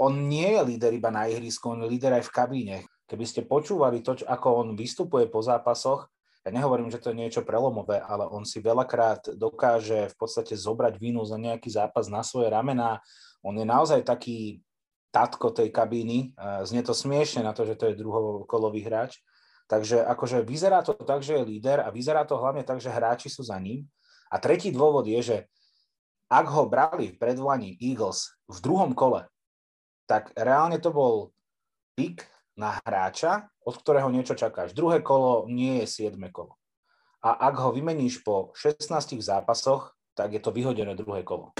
on nie je líder iba na ihrisku, on je líder aj v kabíne. Keby ste počúvali to, ako on vystupuje po zápasoch, ja nehovorím, že to je niečo prelomové, ale on si veľakrát dokáže v podstate zobrať vínu za nejaký zápas na svoje ramená. On je naozaj taký tatko tej kabíny. Znie to smiešne na to, že to je druhokolový hráč. Takže akože vyzerá to tak, že je líder a vyzerá to hlavne tak, že hráči sú za ním. A tretí dôvod je, že ak ho brali v predvolaní Eagles v druhom kole, tak reálne to bol pik na hráča, od ktorého niečo čakáš. Druhé kolo nie je siedme kolo. A ak ho vymeníš po 16 zápasoch, tak je to vyhodené druhé kolo.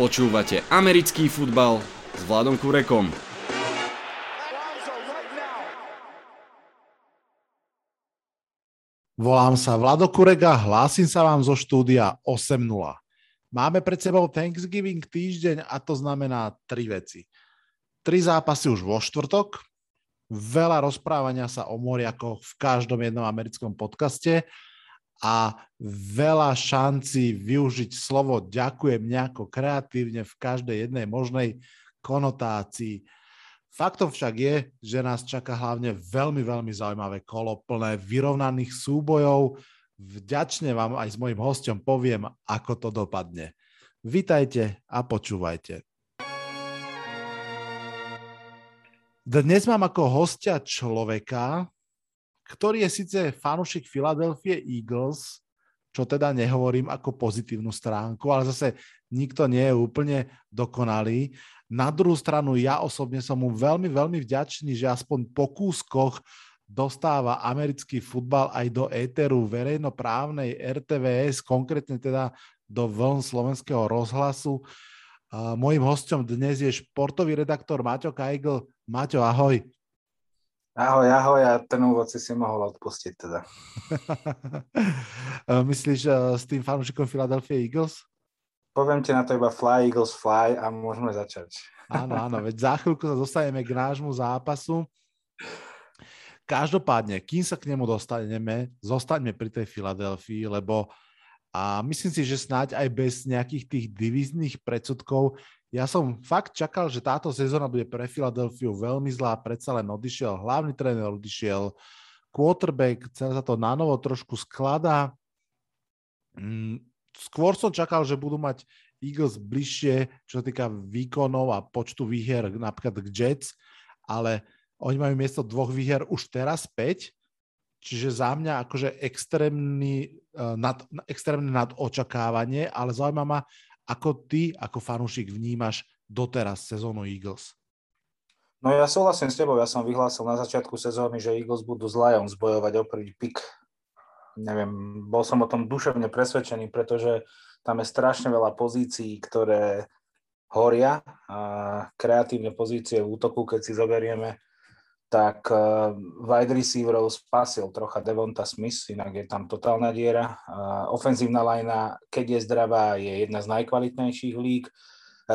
Počúvate americký futbal s Vladom Kurekom. Volám sa Vlado Kurega, hlásim sa vám zo štúdia 8.0. Máme pred sebou Thanksgiving týždeň a to znamená tri veci. Tri zápasy už vo štvrtok, veľa rozprávania sa o moriakoch v každom jednom americkom podcaste a veľa šancí využiť slovo ďakujem nejako kreatívne v každej jednej možnej konotácii. Faktom však je, že nás čaká hlavne veľmi, veľmi zaujímavé kolo plné vyrovnaných súbojov. Vďačne vám aj s mojim hostom poviem, ako to dopadne. Vitajte a počúvajte. Dnes mám ako hostia človeka, ktorý je síce fanúšik Philadelphia Eagles, čo teda nehovorím ako pozitívnu stránku, ale zase nikto nie je úplne dokonalý. Na druhú stranu ja osobne som mu veľmi, veľmi vďačný, že aspoň po kúskoch dostáva americký futbal aj do éteru verejnoprávnej RTVS, konkrétne teda do vln slovenského rozhlasu. Mojím hostom dnes je športový redaktor Maťo Kajgl. Maťo, ahoj. Ahoj, ahoj a ten úvod si si mohol odpustiť teda. Myslíš uh, s tým fanúšikom Philadelphia Eagles? Poviem ti na to iba fly, Eagles, fly a môžeme začať. áno, áno, veď za chvíľku sa dostaneme k nášmu zápasu. Každopádne, kým sa k nemu dostaneme, zostaňme pri tej Filadelfii, lebo a myslím si, že snáď aj bez nejakých tých divíznych predsudkov. Ja som fakt čakal, že táto sezóna bude pre Filadelfiu veľmi zlá, predsa len odišiel, hlavný tréner odišiel, quarterback, celé sa to na novo trošku skladá. Mm, skôr som čakal, že budú mať Eagles bližšie, čo sa týka výkonov a počtu výher napríklad k Jets, ale oni majú miesto dvoch výher už teraz 5 Čiže za mňa akože extrémny, uh, nad, extrémne nad očakávanie, ale zaujíma ma, ako ty ako fanúšik vnímaš doteraz sezónu Eagles. No ja súhlasím s tebou, ja som vyhlásil na začiatku sezóny, že Eagles budú s Lions bojovať o prvý pik. Neviem, bol som o tom duševne presvedčený, pretože tam je strašne veľa pozícií, ktoré horia. A kreatívne pozície v útoku, keď si zoberieme tak uh, wide receiverov spasil trocha Devonta Smith, inak je tam totálna diera. Uh, ofenzívna lajna, keď je zdravá, je jedna z najkvalitnejších líg uh,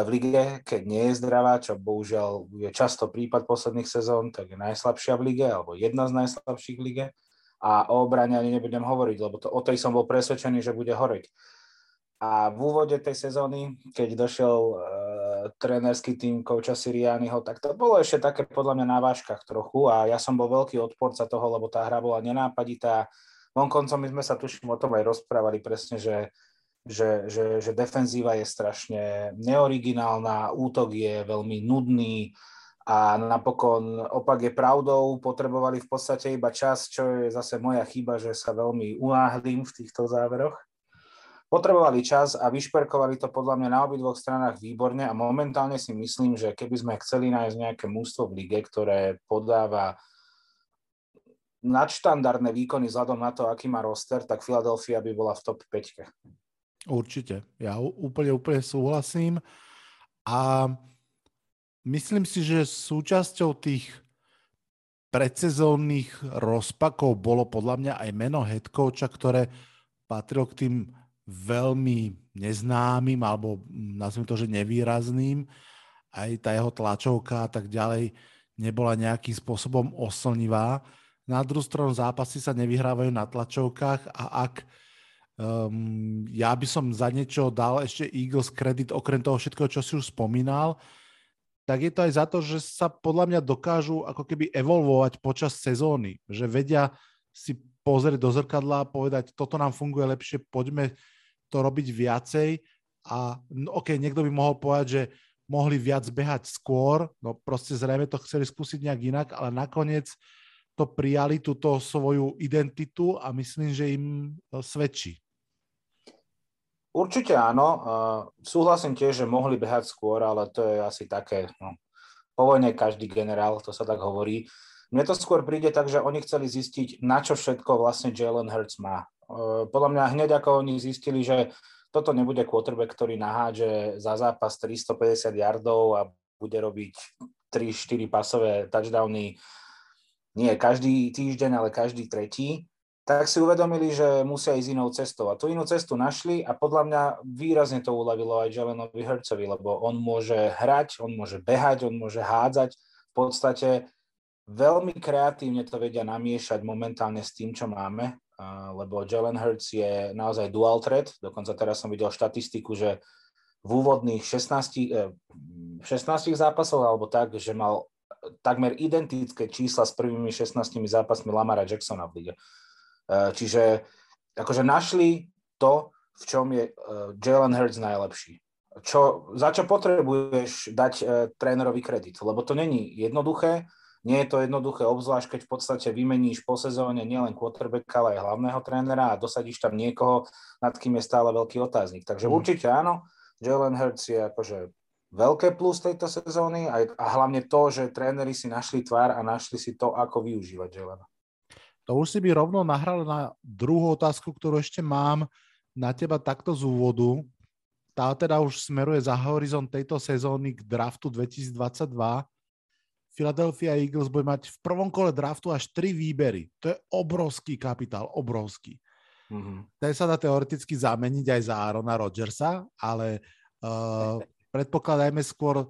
v lige, keď nie je zdravá, čo bohužiaľ je často prípad posledných sezón, tak je najslabšia v lige, alebo jedna z najslabších v lige. A o obrane ani nebudem hovoriť, lebo to, o tej som bol presvedčený, že bude horeť. A v úvode tej sezóny, keď došiel trénerský tým kouča Siriányho, tak to bolo ešte také podľa mňa na váškach trochu a ja som bol veľký odporca toho, lebo tá hra bola nenápaditá. Vonkoncom my sme sa tuším o tom aj rozprávali presne, že, že, že, že defenzíva je strašne neoriginálna, útok je veľmi nudný a napokon opak je pravdou, potrebovali v podstate iba čas, čo je zase moja chyba, že sa veľmi unáhlím v týchto záveroch potrebovali čas a vyšperkovali to podľa mňa na obidvoch stranách výborne a momentálne si myslím, že keby sme chceli nájsť nejaké mústvo v lige, ktoré podáva nadštandardné výkony vzhľadom na to, aký má roster, tak Philadelphia by bola v top 5. Určite. Ja úplne, úplne súhlasím. A myslím si, že súčasťou tých predsezónnych rozpakov bolo podľa mňa aj meno head coacha, ktoré patrilo k tým veľmi neznámym alebo nazvime to, že nevýrazným. Aj tá jeho tlačovka a tak ďalej nebola nejakým spôsobom oslnivá. Na druhú stranu zápasy sa nevyhrávajú na tlačovkách a ak Um, ja by som za niečo dal ešte Eagles kredit, okrem toho všetkého, čo si už spomínal, tak je to aj za to, že sa podľa mňa dokážu ako keby evolvovať počas sezóny, že vedia si pozrieť do zrkadla a povedať, toto nám funguje lepšie, poďme to robiť viacej a no, OK, niekto by mohol povedať, že mohli viac behať skôr, no proste zrejme to chceli skúsiť nejak inak, ale nakoniec to prijali túto svoju identitu a myslím, že im e, svedčí. Určite áno. Uh, súhlasím tiež, že mohli behať skôr, ale to je asi také, no, po vojne každý generál, to sa tak hovorí. Mne to skôr príde tak, že oni chceli zistiť, na čo všetko vlastne Jalen Hurts má. Uh, podľa mňa hneď ako oni zistili, že toto nebude quarterback, ktorý naháže za zápas 350 yardov a bude robiť 3-4 pasové touchdowny nie každý týždeň, ale každý tretí, tak si uvedomili, že musia ísť inou cestou. A tú inú cestu našli a podľa mňa výrazne to uľavilo aj Jalenovi Hercovi, lebo on môže hrať, on môže behať, on môže hádzať. V podstate veľmi kreatívne to vedia namiešať momentálne s tým, čo máme, lebo Jalen Hurts je naozaj dual threat. Dokonca teraz som videl štatistiku, že v úvodných 16, 16 eh, zápasov alebo tak, že mal takmer identické čísla s prvými 16 zápasmi Lamara Jacksona v lige. Eh, čiže akože našli to, v čom je eh, Jalen Hurts najlepší. Čo, za čo potrebuješ dať uh, trénerovi kredit, lebo to není jednoduché, nie je to jednoduché, obzvlášť keď v podstate vymeníš po sezóne nielen quarterbacka, ale aj hlavného trénera a dosadíš tam niekoho, nad kým je stále veľký otáznik. Takže mm. určite áno, Jalen Hurts je akože veľké plus tejto sezóny a, a hlavne to, že tréneri si našli tvár a našli si to, ako využívať Jelena. To už si by rovno nahral na druhú otázku, ktorú ešte mám na teba takto z úvodu. Tá teda už smeruje za horizont tejto sezóny k draftu 2022. Philadelphia Eagles bude mať v prvom kole draftu až tri výbery. To je obrovský kapitál, obrovský. Mm-hmm. Ten sa dá teoreticky zameniť aj za Arona Rodgersa, ale uh, predpokladajme skôr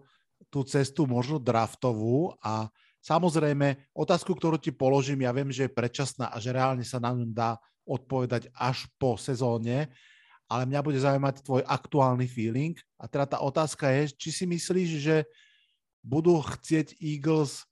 tú cestu možno draftovú a Samozrejme, otázku, ktorú ti položím, ja viem, že je predčasná a že reálne sa na ňu dá odpovedať až po sezóne, ale mňa bude zaujímať tvoj aktuálny feeling. A teda tá otázka je, či si myslíš, že budú chcieť Eagles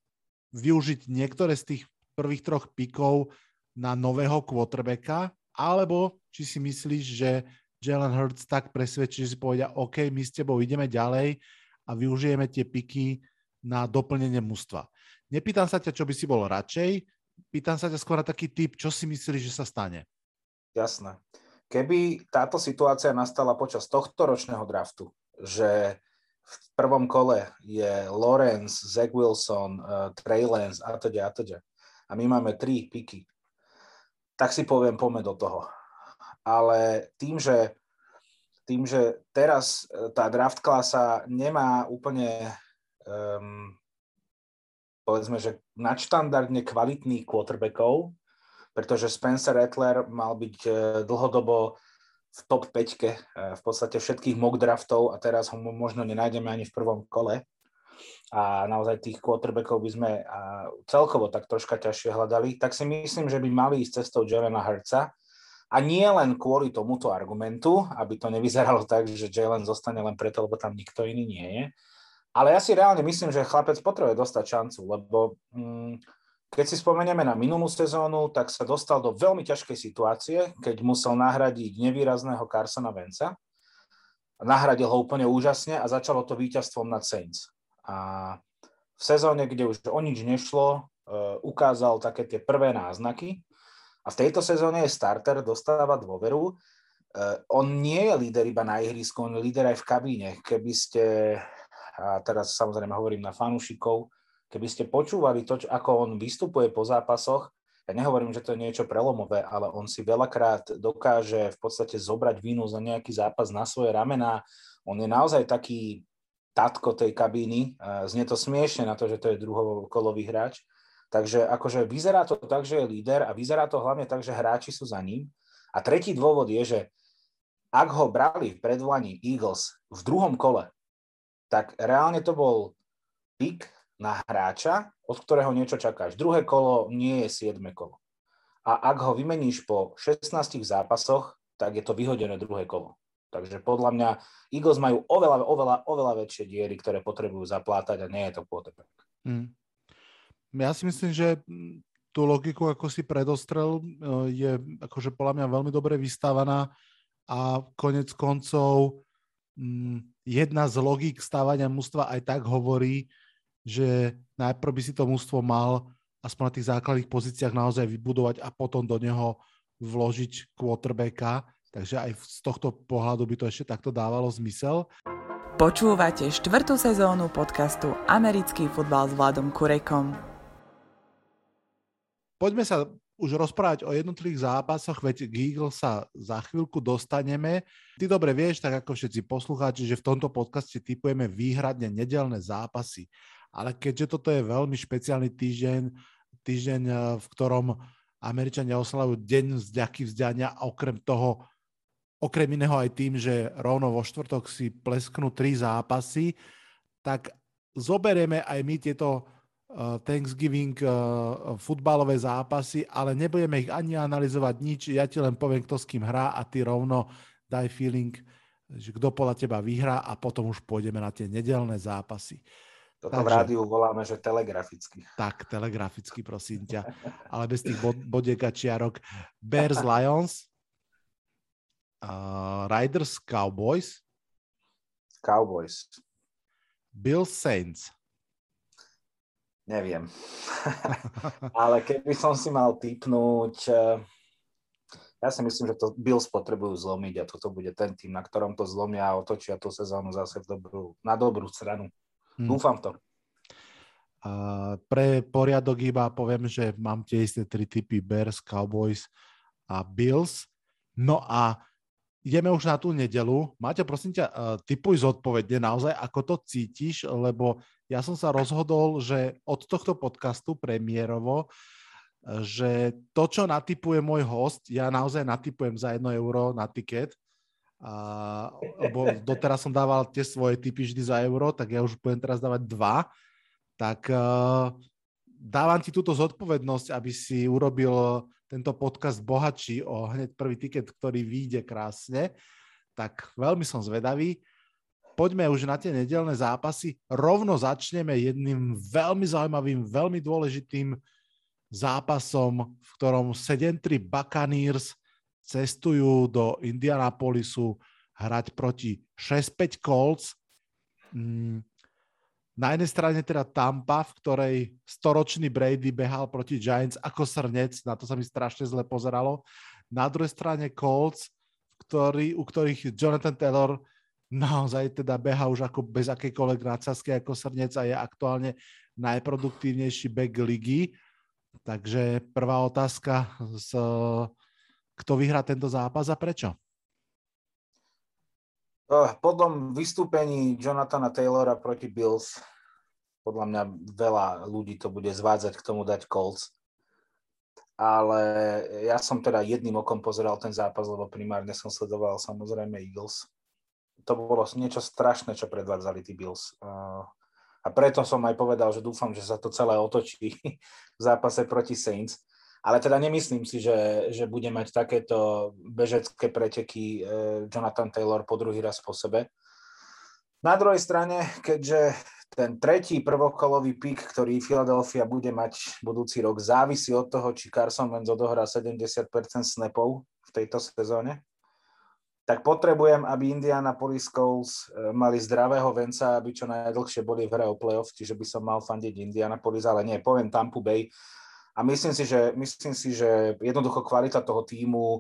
využiť niektoré z tých prvých troch pikov na nového quarterbacka, alebo či si myslíš, že Jalen Hurts tak presvedčí, že si povedia, OK, my s tebou ideme ďalej a využijeme tie piky na doplnenie mužstva. Nepýtam sa ťa, čo by si bol radšej, pýtam sa ťa skôr na taký typ, čo si myslíš, že sa stane? Jasné. Keby táto situácia nastala počas tohto ročného draftu, že v prvom kole je Lawrence, Zach Wilson, uh, Trey Lance a teda a teda. A my máme tri piky. Tak si poviem, poďme do toho. Ale tým, že, tým, že teraz eh, tá draft klasa nemá úplne um, povedzme, že nadštandardne kvalitných quarterbackov, pretože Spencer Rattler mal byť e, dlhodobo v top 5 e, v podstate všetkých mock draftov a teraz ho možno nenájdeme ani v prvom kole. A naozaj tých quarterbackov by sme celkovo tak troška ťažšie hľadali, tak si myslím, že by mali ísť cestou Jelena Herca. A nie len kvôli tomuto argumentu, aby to nevyzeralo tak, že Jalen zostane len preto, lebo tam nikto iný nie je, ale ja si reálne myslím, že chlapec potrebuje dostať šancu, lebo mm, keď si spomenieme na minulú sezónu, tak sa dostal do veľmi ťažkej situácie, keď musel nahradiť nevýrazného Carsona Venca. Nahradil ho úplne úžasne a začalo to víťazstvom nad Saints. A v sezóne, kde už o nič nešlo, uh, ukázal také tie prvé náznaky. A v tejto sezóne je starter, dostáva dôveru. Uh, on nie je líder iba na ihrisku, on je líder aj v kabíne. Keby ste a teraz samozrejme hovorím na fanúšikov, keby ste počúvali to, ako on vystupuje po zápasoch, ja nehovorím, že to je niečo prelomové, ale on si veľakrát dokáže v podstate zobrať vínu za nejaký zápas na svoje ramená. On je naozaj taký tatko tej kabíny. Znie to smiešne na to, že to je druhokolový hráč. Takže akože vyzerá to tak, že je líder a vyzerá to hlavne tak, že hráči sú za ním. A tretí dôvod je, že ak ho brali v predvolaní Eagles v druhom kole, tak reálne to bol pik na hráča, od ktorého niečo čakáš. Druhé kolo nie je siedme kolo. A ak ho vymeníš po 16 zápasoch, tak je to vyhodené druhé kolo. Takže podľa mňa Eagles majú oveľa, oveľa, oveľa väčšie diery, ktoré potrebujú zaplátať a nie je to quarterback. Hmm. Ja si myslím, že tú logiku, ako si predostrel, e, je akože podľa mňa veľmi dobre vystávaná a konec koncov mm, jedna z logík stávania mústva aj tak hovorí, že najprv by si to mústvo mal aspoň na tých základných pozíciách naozaj vybudovať a potom do neho vložiť quarterbacka. Takže aj z tohto pohľadu by to ešte takto dávalo zmysel. Počúvate štvrtú sezónu podcastu Americký futbal s Vladom Kurekom. Poďme sa už rozprávať o jednotlivých zápasoch, veď Giggle sa za chvíľku dostaneme. Ty dobre vieš, tak ako všetci poslucháči, že v tomto podcaste typujeme výhradne nedelné zápasy. Ale keďže toto je veľmi špeciálny týždeň, týždeň, eh, v ktorom Američania oslavujú deň vzďaky vzdania okrem toho, okrem iného aj tým, že rovno vo štvrtok si plesknú tri zápasy, tak zoberieme aj my tieto Eh, Thanksgiving uh, futbalové zápasy, ale nebudeme ich ani analyzovať nič, ja ti len poviem, kto s kým hrá a ty rovno daj feeling, že kto podľa teba vyhrá a potom už pôjdeme na tie nedelné zápasy. Toto Takže, v rádiu voláme, že telegraficky. Tak, telegraficky, prosím ťa. Ale bez tých bod, bodiek a čiarok. Bears Lions, uh, Riders Cowboys, Cowboys. Bill Saints, Neviem. Ale keby som si mal typnúť, eh, ja si myslím, že to Bills potrebujú zlomiť a toto bude ten tým, na ktorom to zlomia a otočia tú sezónu zase v dobrú, na dobrú stranu. Hmm. Dúfam to. A pre poriadok iba poviem, že mám tie isté tri typy Bears, Cowboys a Bills. No a ideme už na tú nedelu. Máte, prosím ťa, uh, typuj zodpovedne naozaj, ako to cítiš, lebo ja som sa rozhodol, že od tohto podcastu premiérovo, že to, čo natypuje môj host, ja naozaj natypujem za 1 euro na tiket, a, lebo doteraz som dával tie svoje typy vždy za euro, tak ja už budem teraz dávať dva, tak uh, dávam ti túto zodpovednosť, aby si urobil tento podcast bohatší o hneď prvý tiket, ktorý vyjde krásne. Tak veľmi som zvedavý poďme už na tie nedelné zápasy. Rovno začneme jedným veľmi zaujímavým, veľmi dôležitým zápasom, v ktorom 7-3 Buccaneers cestujú do Indianapolisu hrať proti 6-5 Colts. Mm, na jednej strane teda Tampa, v ktorej storočný Brady behal proti Giants ako srnec, na to sa mi strašne zle pozeralo. Na druhej strane Colts, ktorý, u ktorých Jonathan Taylor naozaj teda beha už ako bez akejkoľvek nadsázky ako srnec a je aktuálne najproduktívnejší back ligy. Takže prvá otázka, z, kto vyhrá tento zápas a prečo? Po tom vystúpení Jonathana Taylora proti Bills, podľa mňa veľa ľudí to bude zvádzať k tomu dať Colts. Ale ja som teda jedným okom pozeral ten zápas, lebo primárne som sledoval samozrejme Eagles to bolo niečo strašné, čo predvádzali tí Bills. A preto som aj povedal, že dúfam, že sa to celé otočí v zápase proti Saints. Ale teda nemyslím si, že, že bude mať takéto bežecké preteky e, Jonathan Taylor po druhý raz po sebe. Na druhej strane, keďže ten tretí prvokolový pik, ktorý Philadelphia bude mať budúci rok, závisí od toho, či Carson Wentz odohrá 70% snapov v tejto sezóne, tak potrebujem, aby Indianapolis Colts e, mali zdravého venca, aby čo najdlhšie boli v hre o playoff, čiže by som mal fandiť Indianapolis, ale nie, poviem Tampa Bay. A myslím si, že, myslím si, že jednoducho kvalita toho týmu, e,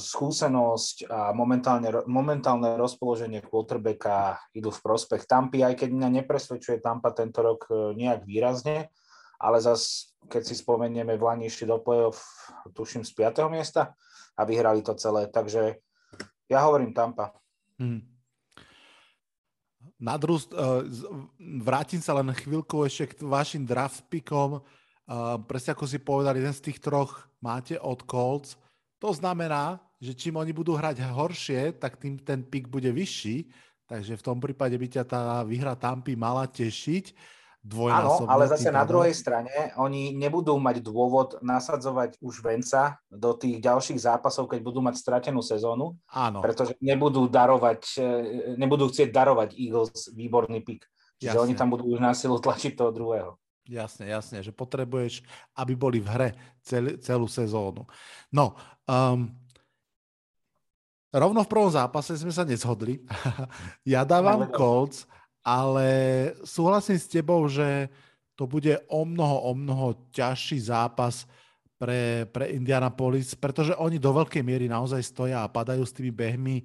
skúsenosť a momentálne, momentálne rozpoloženie quarterbacka idú v prospech Tampy, aj keď mňa nepresvedčuje Tampa tento rok e, nejak výrazne, ale zas, keď si spomenieme, v Lani išli do play-off, tuším, z 5. miesta a vyhrali to celé, takže ja hovorím Tampa. Hmm. Na druhú, uh, vrátim sa len chvíľku ešte k vašim draft pickom. Uh, presne ako si povedal, jeden z tých troch máte od Colts. To znamená, že čím oni budú hrať horšie, tak tým ten pick bude vyšší. Takže v tom prípade by ťa tá výhra Tampy mala tešiť. Áno, ale zase na druhej strane oni nebudú mať dôvod nasadzovať už venca do tých ďalších zápasov, keď budú mať stratenú sezónu, Áno. pretože nebudú darovať, e, nebudú chcieť darovať Eagles výborný pik. Čiže Jasne. oni tam budú už na silu tlačiť toho druhého. Jasne, jasne, že potrebuješ, aby boli v hre cel, celú sezónu. No, um, rovno v prvom zápase sme sa nezhodli. ja dávam. Colts, ale súhlasím s tebou, že to bude o mnoho, o mnoho ťažší zápas pre, pre Indianapolis, pretože oni do veľkej miery naozaj stoja a padajú s tými behmi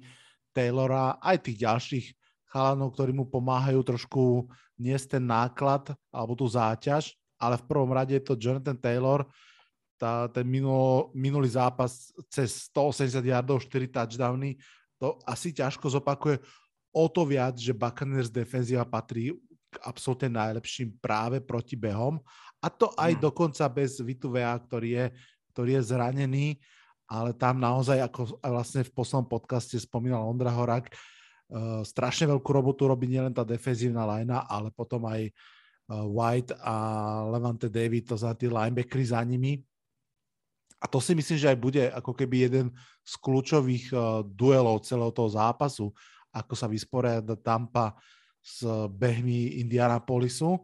Taylora, aj tých ďalších chalanov, ktorí mu pomáhajú trošku niesť ten náklad alebo tú záťaž, ale v prvom rade je to Jonathan Taylor, tá, ten minulo, minulý zápas cez 180 yardov, 4 touchdowny, to asi ťažko zopakuje o to viac, že Buccaneers defenzíva patrí k absolútne najlepším práve proti behom a to aj Hmm. dokonca bez Vituvea, ktorý je, ktorý je zranený, ale tam naozaj, ako vlastne v poslednom podcaste spomínal Ondra Horák, uh, strašne veľkú robotu robí nielen tá defenzívna linea, ale potom aj uh, White a Levante David, to za tí linebackery za nimi. A to si myslím, že aj bude ako keby jeden z kľúčových uh, duelov celého toho zápasu, ako sa vysporiada Tampa s behmi Indianapolisu.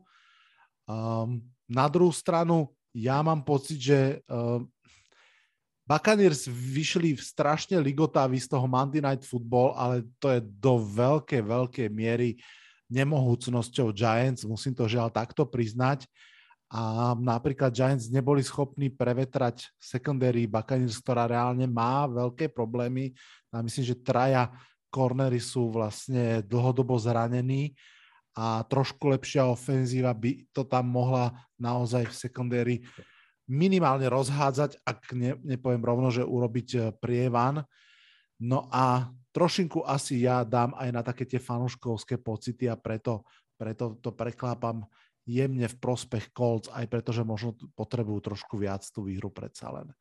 Um, na druhú stranu, ja mám pocit, že uh, Buccaneers vyšli v strašne ligotaví z toho Monday Night Football, ale to je do veľkej, veľkej miery nemohúcnosťou Giants, musím to žiaľ takto priznať. A napríklad Giants neboli schopní prevetrať secondary Buccaneers, ktorá reálne má veľké problémy. A myslím, že traja cornery sú vlastne dlhodobo zranení a trošku lepšia ofenzíva by to tam mohla naozaj v secondary minimálne rozhádzať, ak ne, nepoviem rovno, že urobiť eh, prievan. No a trošinku asi ja dám aj na také tie fanúškovské pocity a preto, preto to preklápam jemne v prospech Colts, aj preto, že možno potrebujú trošku viac tú výhru predsa len.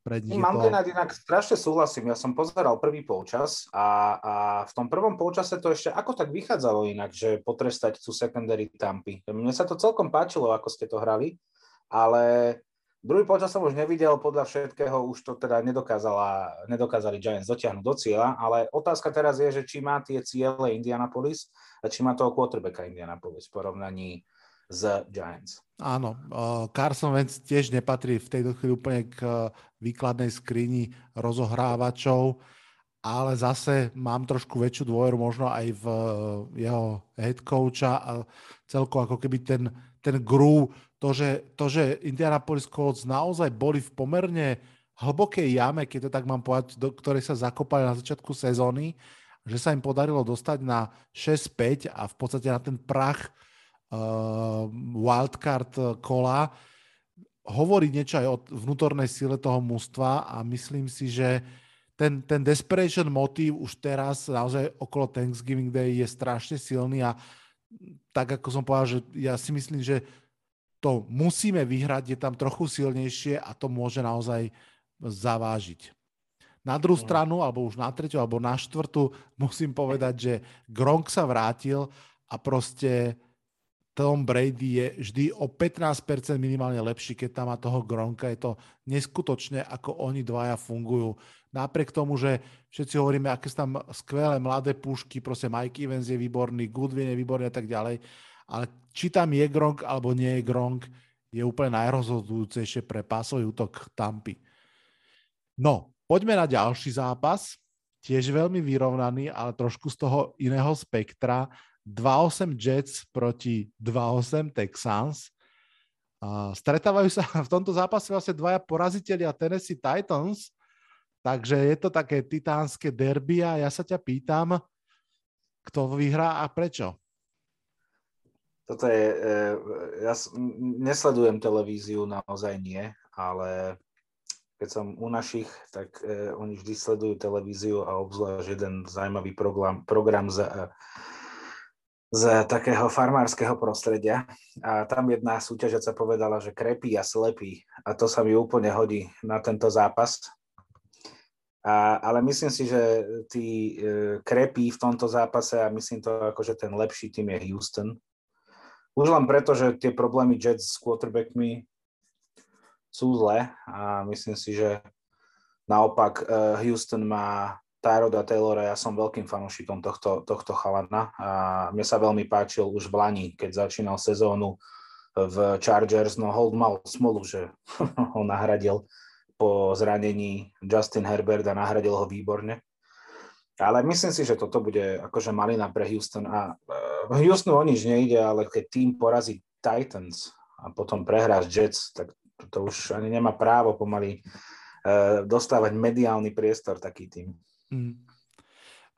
Pred nich Mám to... inak strašne súhlasím. Ja som pozeral prvý polčas a, a v tom prvom polčase to ešte ako tak vychádzalo inak, že potrestať tú secondary Tampy. Mne sa to celkom páčilo, ako ste to hrali, ale druhý polčas som už nevidel, podľa všetkého už to teda nedokázala, nedokázali Giants dotiahnuť do cieľa, ale otázka teraz je, že či má tie ciele Indianapolis a či má toho quarterbacka Indianapolis v porovnaní s Giants. Áno, Carson Wentz tiež nepatrí v tejto chvíli úplne k uh, výkladnej skrini rozohrávačov, ale zase mám trošku väčšiu dôveru možno aj v uh, jeho head coacha a celko ako keby ten, ten groove, to že, to, že Indianapolis Colts naozaj boli v pomerne hlbokej jame, keď to tak mám povedať, do ktorej sa zakopali na začiatku sezóny, že sa im podarilo dostať na 6-5 a v podstate na ten prach uh, wildcard kola hovorí niečo aj o vnútornej sile toho mužstva a myslím si, že ten, ten desperation motív už teraz naozaj okolo Thanksgiving Day je strašne silný a tak ako som povedal, že ja si myslím, že to musíme vyhrať, je tam trochu silnejšie a to môže naozaj zavážiť. Na druhú Mm. stranu, alebo už na tretiu, alebo na štvrtú, musím povedať, že Gronk sa vrátil a proste Tom Brady je vždy o 15% minimálne lepší, keď tam má toho Gronka. Je to neskutočné, ako oni dvaja fungujú. Napriek tomu, že všetci hovoríme, aké sú tam skvelé mladé pušky, proste Mike Evans je výborný, Goodwin je výborný a tak ďalej, ale či tam je Gronk alebo nie je Gronk, je úplne najrozhodujúcejšie pre pásový útok Tampy. No, poďme na ďalší zápas, tiež veľmi vyrovnaný, ale trošku z toho iného spektra. 2-8 Jets proti 2-8 Texans. A stretávajú sa v tomto zápase vlastne dvaja poraziteľia Tennessee Titans, takže je to také titánske derby a ja sa ťa pýtam, kto vyhrá a prečo? Toto je, e, ja nesledujem televíziu, naozaj nie, ale keď som u našich, tak e, oni vždy sledujú televíziu a obzvlášť jeden zaujímavý program, program z, e, z takého farmárskeho prostredia. A tam jedna súťažiaca povedala, že krepí a slepí. A to sa mi úplne hodí na tento zápas. A, ale myslím si, že tí e, krepí v tomto zápase a myslím to ako, že ten lepší tým je Houston Už len preto, že tie problémy Jets s quarterbackmi sú zlé a myslím si, že naopak uh, Houston má Tyroda Taylora, ja som veľkým fanúšikom tohto, tohto chalana a mne sa veľmi páčil už v Lani, keď začínal sezónu v Chargers, no Hold mal smolu, že ho nahradil po zranení Justin Herbert a nahradil ho výborne. Ale myslím si, že toto bude akože malina pre Houston a v uh, Houstonu o nič nejde, ale keď tým porazí Titans a potom prehrá Jets, tak to už ani nemá právo pomaly uh, dostávať mediálny priestor taký tým. Mm.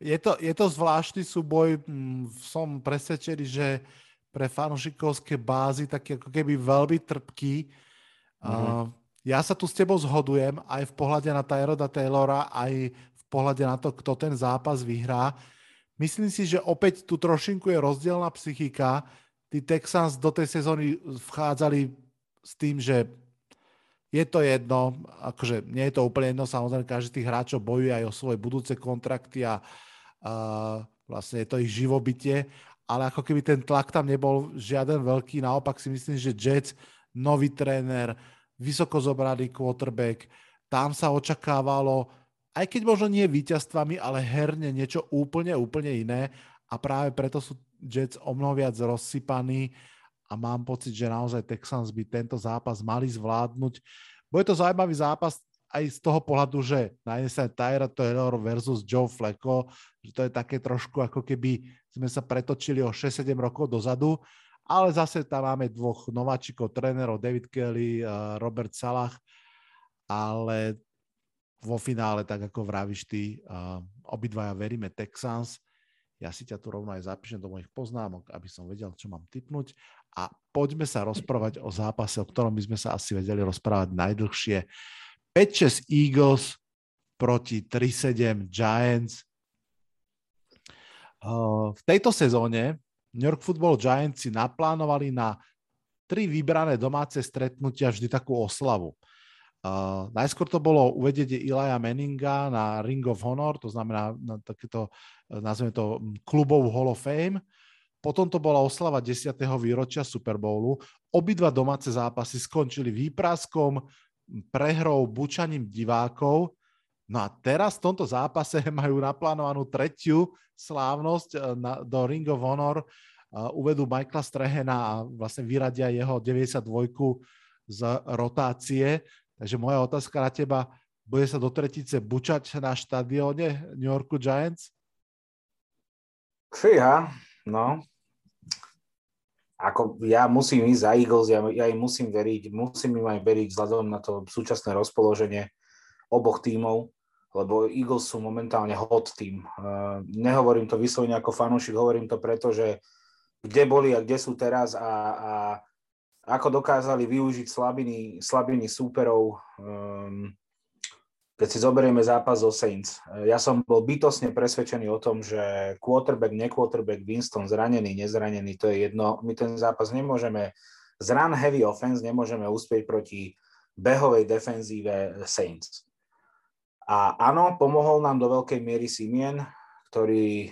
Je to, je to zvláštny súboj, mm, som presvedčený, že pre fanušikovské bázy taký ako keby veľmi trpký. Mm-hmm. Uh, ja sa tu s tebou zhodujem aj v pohľade na Tyroda Taylora, aj v pohľade na to, kto ten zápas vyhrá. Myslím si, že opäť tu trošinku je rozdielna psychika. Tí Texans do tej sezóny vchádzali s tým, že je to jedno, akože nie je to úplne jedno, samozrejme každý tých hráčov bojuje aj o svoje budúce kontrakty a, a vlastne je to ich živobytie, ale ako keby ten tlak tam nebol žiaden veľký, naopak si myslím, že Jets, nový tréner, vysoko zobraný quarterback, tam sa očakávalo, aj keď možno nie víťazstvami, ale herne niečo úplne, úplne iné. A práve preto sú Jets o mnoho viac rozsypaní a mám pocit, že naozaj Texans by tento zápas mali zvládnuť. Bude to zaujímavý zápas aj z toho pohľadu, že na jednej strane Tyra Taylor versus Joe Flacco, že to je také trošku ako keby sme sa pretočili o 6-7 rokov dozadu, ale zase tam máme dvoch nováčikov, trénerov, David Kelly, Robert Salah, ale vo finále, tak ako vravíš ty, obidvaja veríme Texans. Ja si ťa tu rovno aj zapíšem do mojich poznámok, aby som vedel, čo mám typnúť a poďme sa rozprávať o zápase, o ktorom by sme sa asi vedeli rozprávať najdlhšie. 5-6 Eagles proti 3-7 Giants. V tejto sezóne New York Football Giants si naplánovali na tri vybrané domáce stretnutia vždy takú oslavu. Uh, najskôr to bolo uvedenie Ilaja Manninga na Ring of Honor, to znamená na takéto, nazveme to klubov Hall of Fame. Potom to bola oslava 10. výročia Super Bowlu. Obidva domáce zápasy skončili výpraskom, prehrou, bučaním divákov. No a teraz v tomto zápase majú naplánovanú tretiu slávnosť eh, na, do Ring of Honor. Uh, uvedú Michaela Strehena a vlastne vyradia jeho 92 z rotácie. Takže moja otázka na teba, bude sa do tretice bučať na štadióne New Yorku Giants? Fíha, no, ako ja musím ísť za Eagles, ja, ja im musím veriť, musím im aj veriť vzhľadom na to súčasné rozpoloženie oboch tímov, lebo Eagles sú momentálne hot tým. Uh, nehovorím to vyslovene ako fanúšik, hovorím to preto, že kde boli a kde sú teraz a, a ako dokázali využiť slabiny, slabiny súperov. Um, keď si zoberieme zápas zo Saints, ja som bol bytosne presvedčený o tom, že quarterback, nequarterback, Winston, zranený, nezranený, to je jedno. My ten zápas nemôžeme, z run heavy offense nemôžeme uspieť proti behovej defenzíve Saints. A áno, pomohol nám do veľkej miery Simien, ktorý e,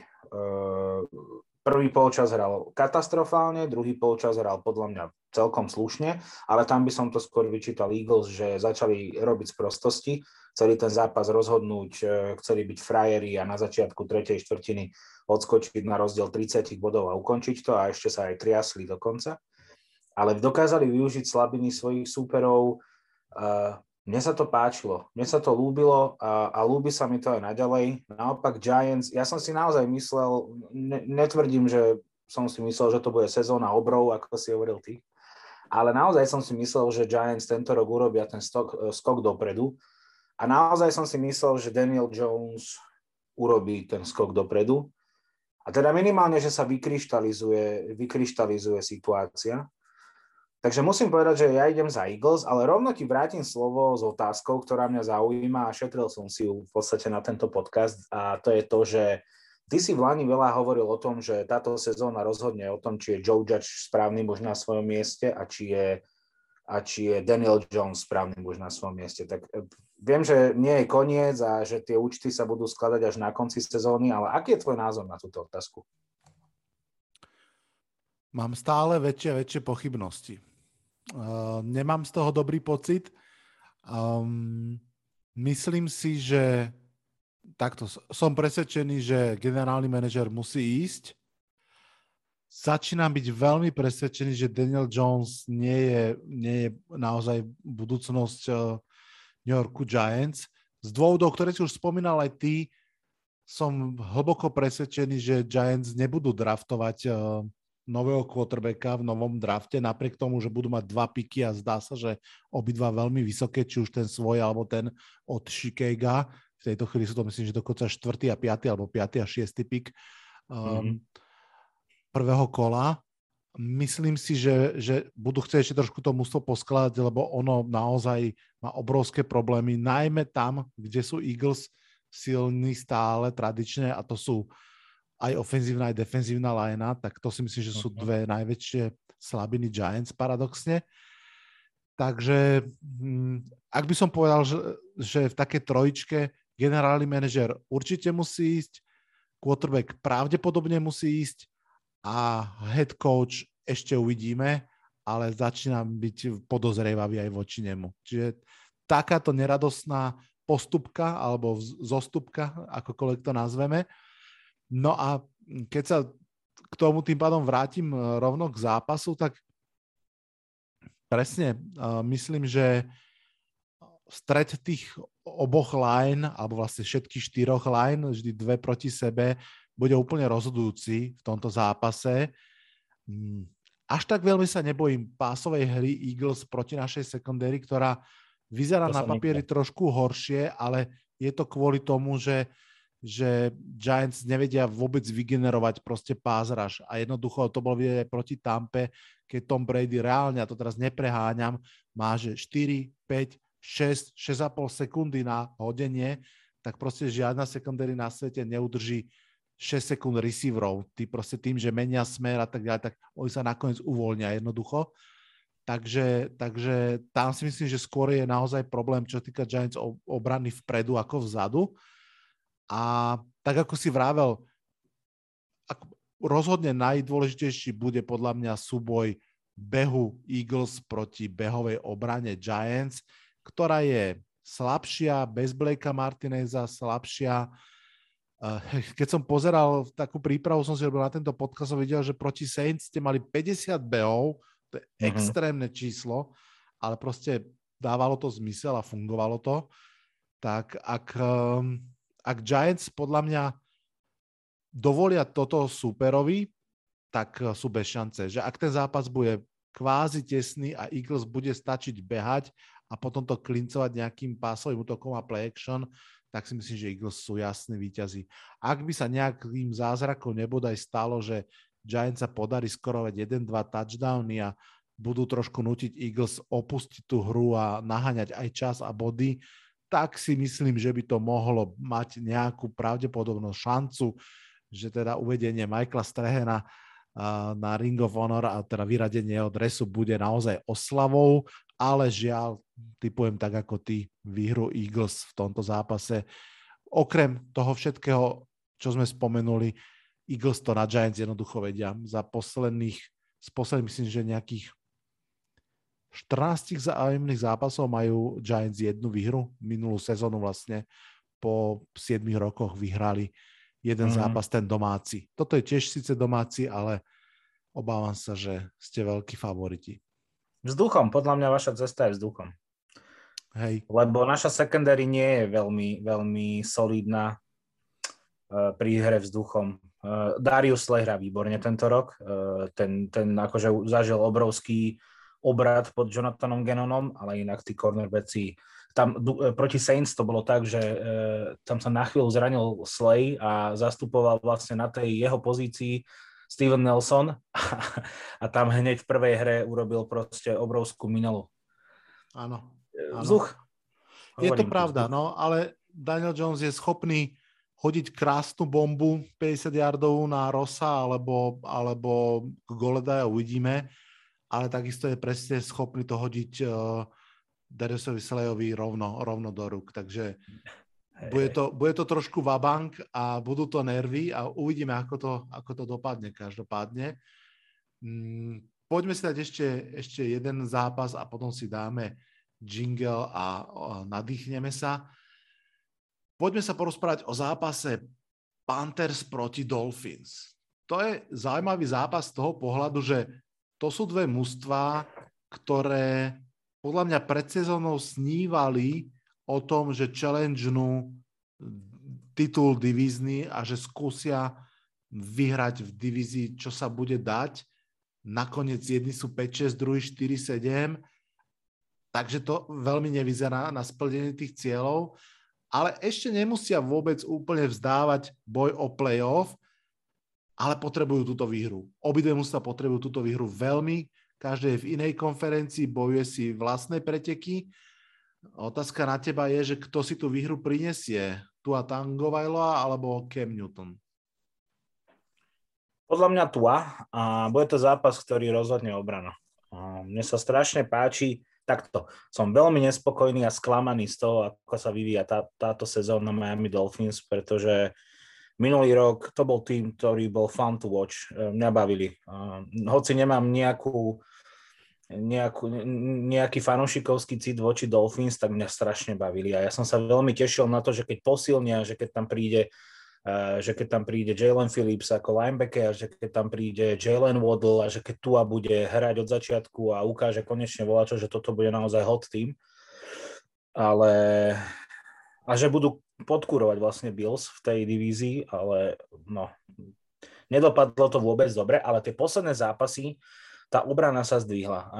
prvý polčas hral katastrofálne, druhý polčas hral podľa mňa celkom slušne, ale tam by som to skôr vyčítal Eagles, že začali robiť sprostosti chceli ten zápas rozhodnúť, e, chceli byť frajeri a na začiatku tretej štvrtiny odskočiť na rozdiel 30 bodov a ukončiť to a ešte sa aj triasli dokonca. Ale dokázali využiť slabiny svojich súperov. E, mne sa to páčilo, mne sa to lúbilo a, a lúbi sa mi to aj naďalej. Naopak Giants, ja som si naozaj myslel, ne, netvrdím, že som si myslel, že to bude sezóna obrov, ako si hovoril ty, ale naozaj som si myslel, že Giants tento rok urobia ten stok, skok dopredu a naozaj som si myslel, že Daniel Jones urobí ten skok dopredu. A teda minimálne, že sa vykryštalizuje, vykryštalizuje situácia. Takže musím povedať, že ja idem za Eagles, ale rovno ti vrátim slovo s otázkou, ktorá mňa zaujíma a šetril som si ju v podstate na tento podcast a to je to, že ty si v Lani veľa hovoril o tom, že táto sezóna rozhodne o tom, či je Joe Judge správny muž na svojom mieste a či je, a či je Daniel Jones správny muž na svojom mieste. Tak Viem, že nie je koniec a že tie účty sa budú skladať až na konci sezóny, ale aký je tvoj názor na túto otázku? Mám stále väčšie a väčšie pochybnosti. Uh, nemám z toho dobrý pocit. Um, myslím si, že takto som presvedčený, že generálny manažer musí ísť. Začínam byť veľmi presvedčený, že Daniel Jones nie je, nie je naozaj budúcnosť uh, New Yorku Giants. Z dôvodov, ktoré si už spomínal aj ty, som hlboko presvedčený, že Giants nebudú draftovať uh, nového quarterbacka v novom drafte, napriek tomu, že budú mať dva piky a zdá sa, že obidva veľmi vysoké, či už ten svoj alebo ten od Chicago. V tejto chvíli sú to myslím, že dokonca 4. a 5. alebo 5. a 6. pik um, mm-hmm. prvého kola. Myslím si, že, že budú chcieť ešte trošku to mústvo poskladať, lebo ono naozaj má obrovské problémy, najmä tam, kde sú Eagles silní stále tradične a to sú aj ofenzívna, aj defenzívna linea, tak to si myslím, že sú dve najväčšie slabiny Giants paradoxne. Takže hm, ak by som povedal, že, že v takej trojičke generálny manažer určite musí ísť, quarterback pravdepodobne musí ísť a head coach ešte uvidíme, ale začínam byť podozrievavý aj voči nemu. Čiže takáto neradostná postupka alebo zostupka, akokoľvek to nazveme, No a keď sa k tomu tým pádom vrátim e, rovno k zápasu, tak presne uh, myslím, že stred tých oboch line, alebo vlastne všetkých štyroch line, vždy dve proti sebe, bude úplne rozhodujúci v tomto zápase. Mm, až tak veľmi sa nebojím pásovej hry Eagles proti našej secondary, ktorá vyzerá to na papieri trošku horšie, ale je to kvôli tomu, že že Giants nevedia vôbec vygenerovať proste pázraž a jednoducho to bolo vidieť aj proti Tampe, keď Tom Brady reálne, a to teraz nepreháňam, má že 4, 5, 6, 6,5 sekundy na hodenie, tak proste žiadna secondary na svete neudrží 6 sekúnd receiverov. Ty proste tým, že menia smer a tak ďalej, tak oni sa nakoniec uvoľnia jednoducho. Takže, takže tam si myslím, že skôr je naozaj problém, čo týka Giants obrany vpredu ako vzadu. A tak ako si vravel, ako rozhodne najdôležitejší bude podľa mňa súboj behu Eagles proti behovej obrane Giants, ktorá je slabšia, bez Blakea Martineza, slabšia. Eh, keď som pozeral takú prípravu, som si robil na tento podcast, som videl, že proti Saints ste mali 50 behov, to je mm-hmm. extrémne číslo, ale proste dávalo to zmysel a fungovalo to. Tak ak ehm, ak Giants podľa mňa dovolia toto superovi, tak eh, sú bez šance. Že ak ten zápas bude kvázi tesný a Eagles bude stačiť behať a potom to klincovať nejakým pásovým útokom a play action, tak si myslím, že Eagles sú jasní výťazí. Ak by sa nejakým zázrakom nebodaj stalo, že Giants sa podarí skorovať 1-2 touchdowny a budú trošku nutiť Eagles opustiť tú hru a naháňať aj čas a body, tak si myslím, že by to mohlo mať nejakú pravdepodobnú šancu, že teda uvedenie Michaela Strehena na Ring of Honor a teda vyradenie od dresu bude naozaj oslavou, ale žiaľ, typujem tak ako ty, výhru Eagles v tomto zápase. Okrem toho všetkého, čo sme spomenuli, Eagles to na Giants jednoducho vedia. Za posledných, z posledných myslím, že nejakých 14 zájemných zápasov majú Giants jednu výhru. Minulú sezónu vlastne po 7 rokoch vyhrali jeden mm-hmm. zápas, ten domáci. Toto je tiež síce domáci, ale obávam sa, že ste veľkí favoriti. Vzduchom, podľa mňa vaša cesta je vzduchom. Hej. Lebo naša secondary nie je veľmi, veľmi solidná uh, pri hre vzduchom. Uh, Darius Slay hrá výborne tento rok. Uh, ten, ten akože zažil obrovský obrad pod Jonathanom Genonom, ale inak tí cornerbacki tam e, proti Saints to bolo tak, že e, tam sa na chvíľu zranil Slay a zastupoval vlastne na tej jeho pozícii Steven Nelson a, a tam hneď v prvej hre urobil proste obrovskú minelu. Áno. E, vzduch. Je to pravda, vzduch. no, ale Daniel Jones je schopný hodiť krásnu bombu 50 yardovú na Rosa alebo, alebo Goleda uvidíme ale takisto je presne schopný to hodiť uh, Dariusovi Slejovi rovno, rovno do rúk. Takže bude to, bude to trošku vabank a budú to nervy a uvidíme, ako to, ako to dopadne každopádne. Mm, poďme si dať ešte, ešte jeden zápas a potom si dáme jingle a, a nadýchneme sa. Poďme sa porozprávať o zápase Panthers proti Dolphins. To je zaujímavý zápas z toho pohľadu, že to sú dve mužstvá, ktoré podľa mňa pred sezónou snívali o tom, že challengenú titul divízny a že skúsia vyhrať v divízii, čo sa bude dať. Nakoniec jedni sú 5-6, druhý 4-7, takže to veľmi nevyzerá na splnenie tých cieľov, ale ešte nemusia vôbec úplne vzdávať boj o playoff, ale potrebujú túto výhru. Obidve musia potrebujú túto výhru veľmi, každý je v inej konferencii, bojuje si vlastné preteky. Otázka na teba je, že kto si tú výhru prinesie? Tua Tangovailoa alebo Cam Newton? Podľa mňa Tua a bude to zápas, ktorý rozhodne obrana. Mne sa strašne páči, takto, som veľmi nespokojný a sklamaný z toho, ako sa vyvíja tá, táto sezóna Miami Dolphins, pretože minulý rok to bol tým, ktorý bol fun to watch, mňa bavili. Hoci nemám nejakú nejakú, nejaký fanúšikovský cit voči Dolphins, tak mňa strašne bavili. A ja som sa veľmi tešil na to, že keď posilnia, že keď tam príde Uh, že keď tam príde Jalen Phillips ako linebacker, že keď tam príde Jalen Waddle a že keď Tua bude hrať od začiatku a ukáže konečne volačo, že toto bude naozaj hot team. Ale a že budú podkurovať vlastne Bills v tej divízii, ale no, nedopadlo to vôbec dobre, ale tie posledné zápasy tá obrana sa zdvihla.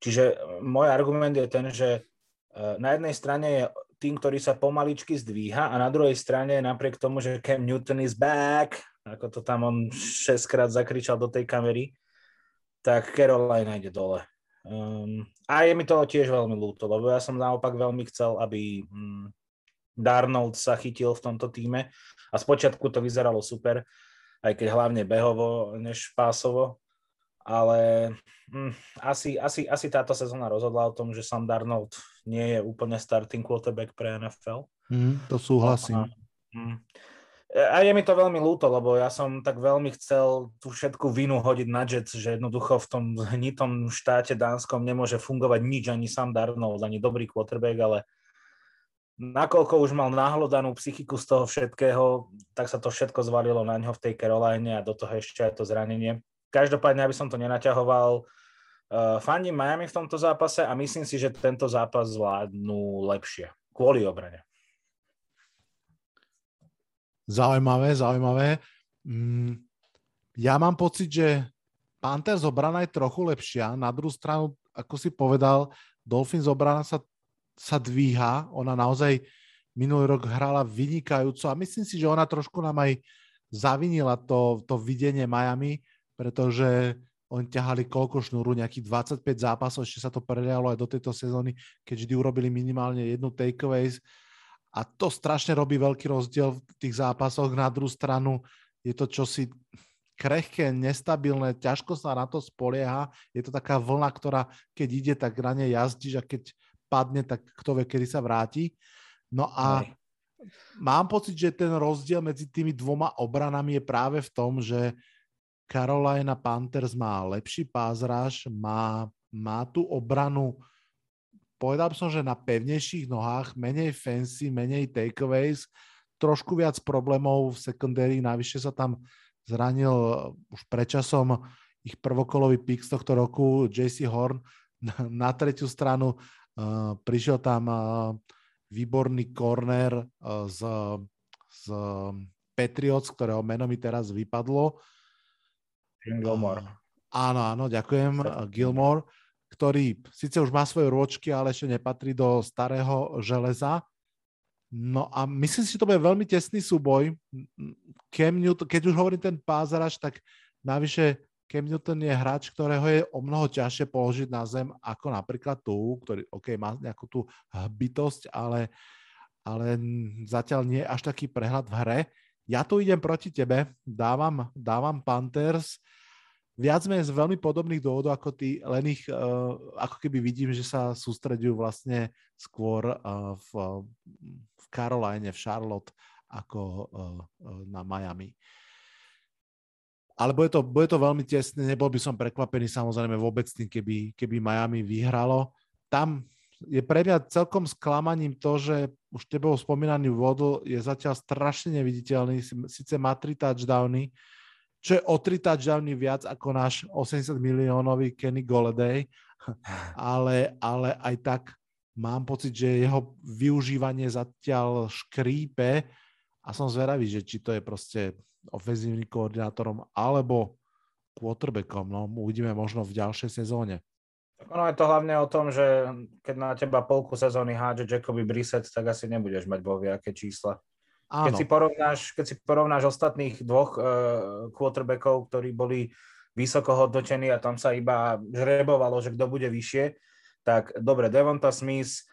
Čiže môj argument je ten, že e, na jednej strane je tým, ktorý sa pomaličky zdvíha a na druhej strane napriek tomu, že Cam Newton is back, ako to tam on šestkrát zakričal do tej kamery, tak Carolina ide dole. Um, a je mi to tiež veľmi ľúto, lebo ja som naopak veľmi chcel, aby um, Darnold sa chytil v tomto týme a spočiatku to vyzeralo super, aj keď hlavne behovo než pásovo, ale hm, asi, asi, asi táto sezóna rozhodla o tom, že Sam Darnold nie je úplne starting quarterback pre NFL. Mm, to súhlasím. A, hm. a je mi to veľmi ľúto, lebo ja som tak veľmi chcel tú všetku vinu hodiť na Jets, že jednoducho v tom hnitom štáte dánskom nemôže fungovať nič, ani Sam Darnold, ani dobrý quarterback, ale nakoľko už mal nahlodanú psychiku z toho všetkého, tak sa to všetko zvalilo na ňo v tej Caroline a do toho ešte aj to zranenie. Každopádne, aby som to nenaťahoval, uh, fandím Miami v tomto zápase a myslím si, že tento zápas zvládnu lepšie. Kvôli obrane. Zaujímavé, zaujímavé. Mm, ja mám pocit, že Panthers obrana je trochu lepšia. Na druhú stranu, ako si povedal, Dolphins obrana sa, sa dvíha. Ona naozaj minulý rok hrala vynikajúco a myslím si, že ona trošku nám aj zavinila to, to videnie Miami, pretože oni ťahali koľko šnúru, nejakých 25 zápasov, ešte sa to prelialo aj do tejto sezóny, keď vždy urobili minimálne jednu takeaways a to strašne robí veľký rozdiel v tých zápasoch. Na druhú stranu je to čosi krehké, nestabilné, ťažko sa na to spolieha. Je to taká vlna, ktorá keď ide, tak na nej jazdíš a keď padne, tak kto vie, kedy sa vráti. No a mám pocit, že ten rozdiel medzi tými dvoma obranami je práve v tom, že Carolina Panthers má lepší pázraž, má, má tú obranu, povedal som, že na pevnejších nohách, menej fancy, menej takeaways, trošku viac problémov v secondary, navyše sa tam zranil už predčasom ich prvokolový pick z tohto roku, JC Horn. Na, tretiu stranu uh, prišiel tam uh, výborný corner uh, z, z Patriots, ktorého meno mi teraz vypadlo. Gilmore. Áno, áno, ďakujem. Gilmore, ktorý síce už má svoje rôčky, ale ešte nepatrí do starého železa. No a myslím si, že to bude veľmi tesný súboj. Cam Newton, keď už hovorím ten pázaraš, tak navyše Cam Newton je hráč, ktorého je o mnoho ťažšie položiť na zem ako napríklad tu, ktorý OK, má nejakú tú bytosť, ale, ale zatiaľ nie je až taký prehľad v hre. Ja tu idem proti tebe, dávam, dávam Panthers, viac menej z veľmi podobných dôvodov ako ty, len ich uh, ako keby vidím, že sa sústredujú vlastne skôr uh, v, v Caroline, v Charlotte, ako uh, na Miami. ale bude to, bude to veľmi tesné, nebol by som prekvapený samozrejme vôbec tým, keby, keby Miami vyhralo. Tam je pre mňa celkom sklamaním to, že už tebou spomínaný Vodl je zatiaľ strašne neviditeľný, síce má tri touchdowny, čo je o tri touchdowny viac ako náš 80 miliónový Kenny Goleday, ale, ale aj tak mám pocit, že jeho využívanie zatiaľ škrípe a som zveravý, že či to je proste ofenzívnym koordinátorom alebo quarterbackom. No, uvidíme možno v ďalšej sezóne. Ono je to hlavne o tom, že keď na teba polku sezóny hádže Jacoby Brissett, tak asi nebudeš mať bohvie aké čísla. Áno. Keď si, porovnáš, keď si porovnáš ostatných dvoch uh, quarterbackov, ktorí boli vysoko hodnotení a tam sa iba žrebovalo, že kto bude vyššie, tak dobre, Devonta Smith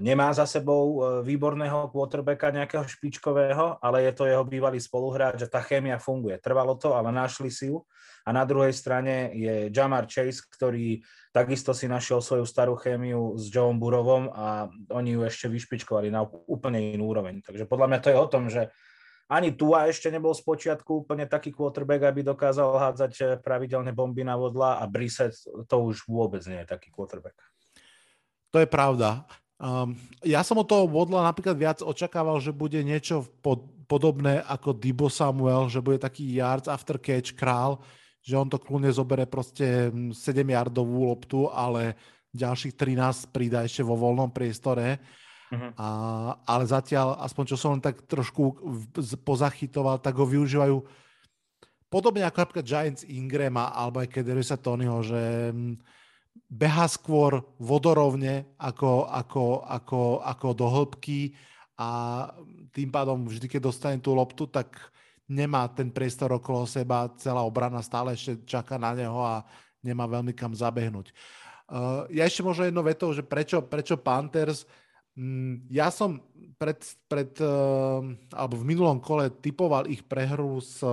nemá za sebou e, výborného quarterbacka nejakého špičkového, ale je to jeho bývalý spoluhráč a tá chémia funguje. Trvalo to, ale našli si ju. A na druhej strane je Jamar Chase, ktorý takisto si našiel svoju starú chémiu s Joeom Burovom a oni ju ešte vyšpičkovali na úplne inú úroveň. Takže podľa mňa to je o tom, že ani Tua ešte nebol z počiatku úplne taký quarterback, aby dokázal hádzať e, pravidelne bomby na vodla a Brissett to už vôbec nie je taký quarterback. To je pravda. Um, ja som od toho Vodla napríklad viac očakával, že bude niečo pod, podobné ako Dibo Samuel, že bude taký yards after catch král, že on to kľudne zobere proste 7 yardovú loptu, ale ďalších 13 pridá ešte vo voľnom priestore. Uh-huh. A, ale zatiaľ, aspoň čo som len tak trošku pozachytoval, tak ho využívajú podobne ako napríklad Giants Ingrama alebo aj Kederisa Tonyho, že beha skôr vodorovne ako, ako, ako, ako do hĺbky a tým pádom vždy, keď dostane tú loptu, tak nemá ten priestor okolo seba, celá obrana stále ešte čaká na neho a nemá veľmi kam zabehnúť. Uh, ja ešte možno jedno vetou, že prečo, prečo Panthers, um, ja som pred, pred uh, alebo v minulom kole typoval ich prehru s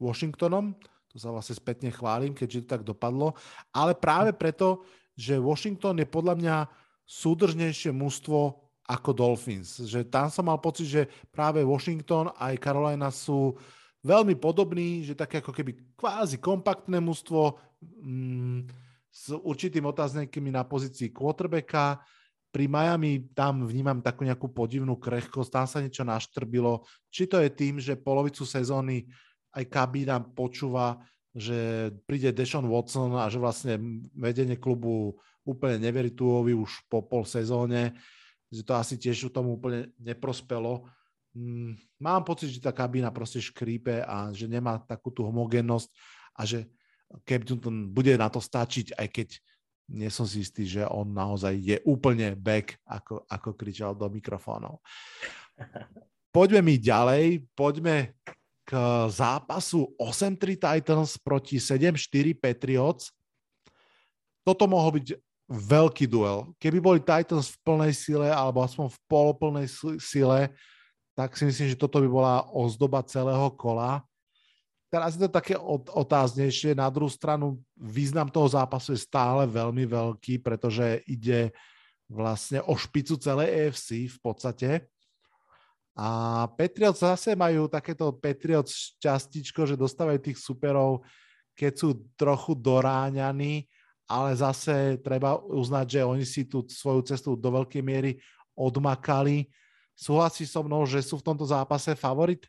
Washingtonom, to sa vlastne spätne chválim, keďže to tak dopadlo. Ale práve preto, že Washington je podľa mňa súdržnejšie mužstvo ako Dolphins. Že tam som mal pocit, že práve Washington aj Carolina sú veľmi podobní, že také ako keby kvázi kompaktné mužstvo mm, s určitým otáznikmi na pozícii quarterbacka. Pri Miami tam vnímam takú nejakú podivnú krehkosť, tam sa niečo naštrbilo. Či to je tým, že polovicu sezóny aj kabína počúva, že príde Deshaun Watson a že vlastne vedenie klubu úplne neverí Tuovi už po pol sezóne, že to asi tiež tomu úplne neprospelo. Mm, mám pocit, že tá kabína proste škrípe a že nemá takú tú homogénnosť a že Newton bude na to stačiť, aj keď nie som si istý, že on naozaj je úplne back, ako, ako kričal do mikrofónov. Poďme mi ďalej, poďme k zápasu 8-3 Titans proti 7-4 Patriots. Toto mohol byť veľký duel. Keby boli Titans v plnej sile alebo aspoň v poloplnej sile, tak si myslím, že toto by bola ozdoba celého kola. Teraz je to také otáznejšie. Na druhú stranu význam toho zápasu je stále veľmi veľký, pretože ide vlastne o špicu celej EFC v podstate. A Patriots zase majú takéto Patriots šťastičko, že dostávajú tých superov, keď sú trochu doráňaní, ale zase treba uznať, že oni si tú svoju cestu do veľkej miery odmakali. Súhlasí so mnou, že sú v tomto zápase favorit?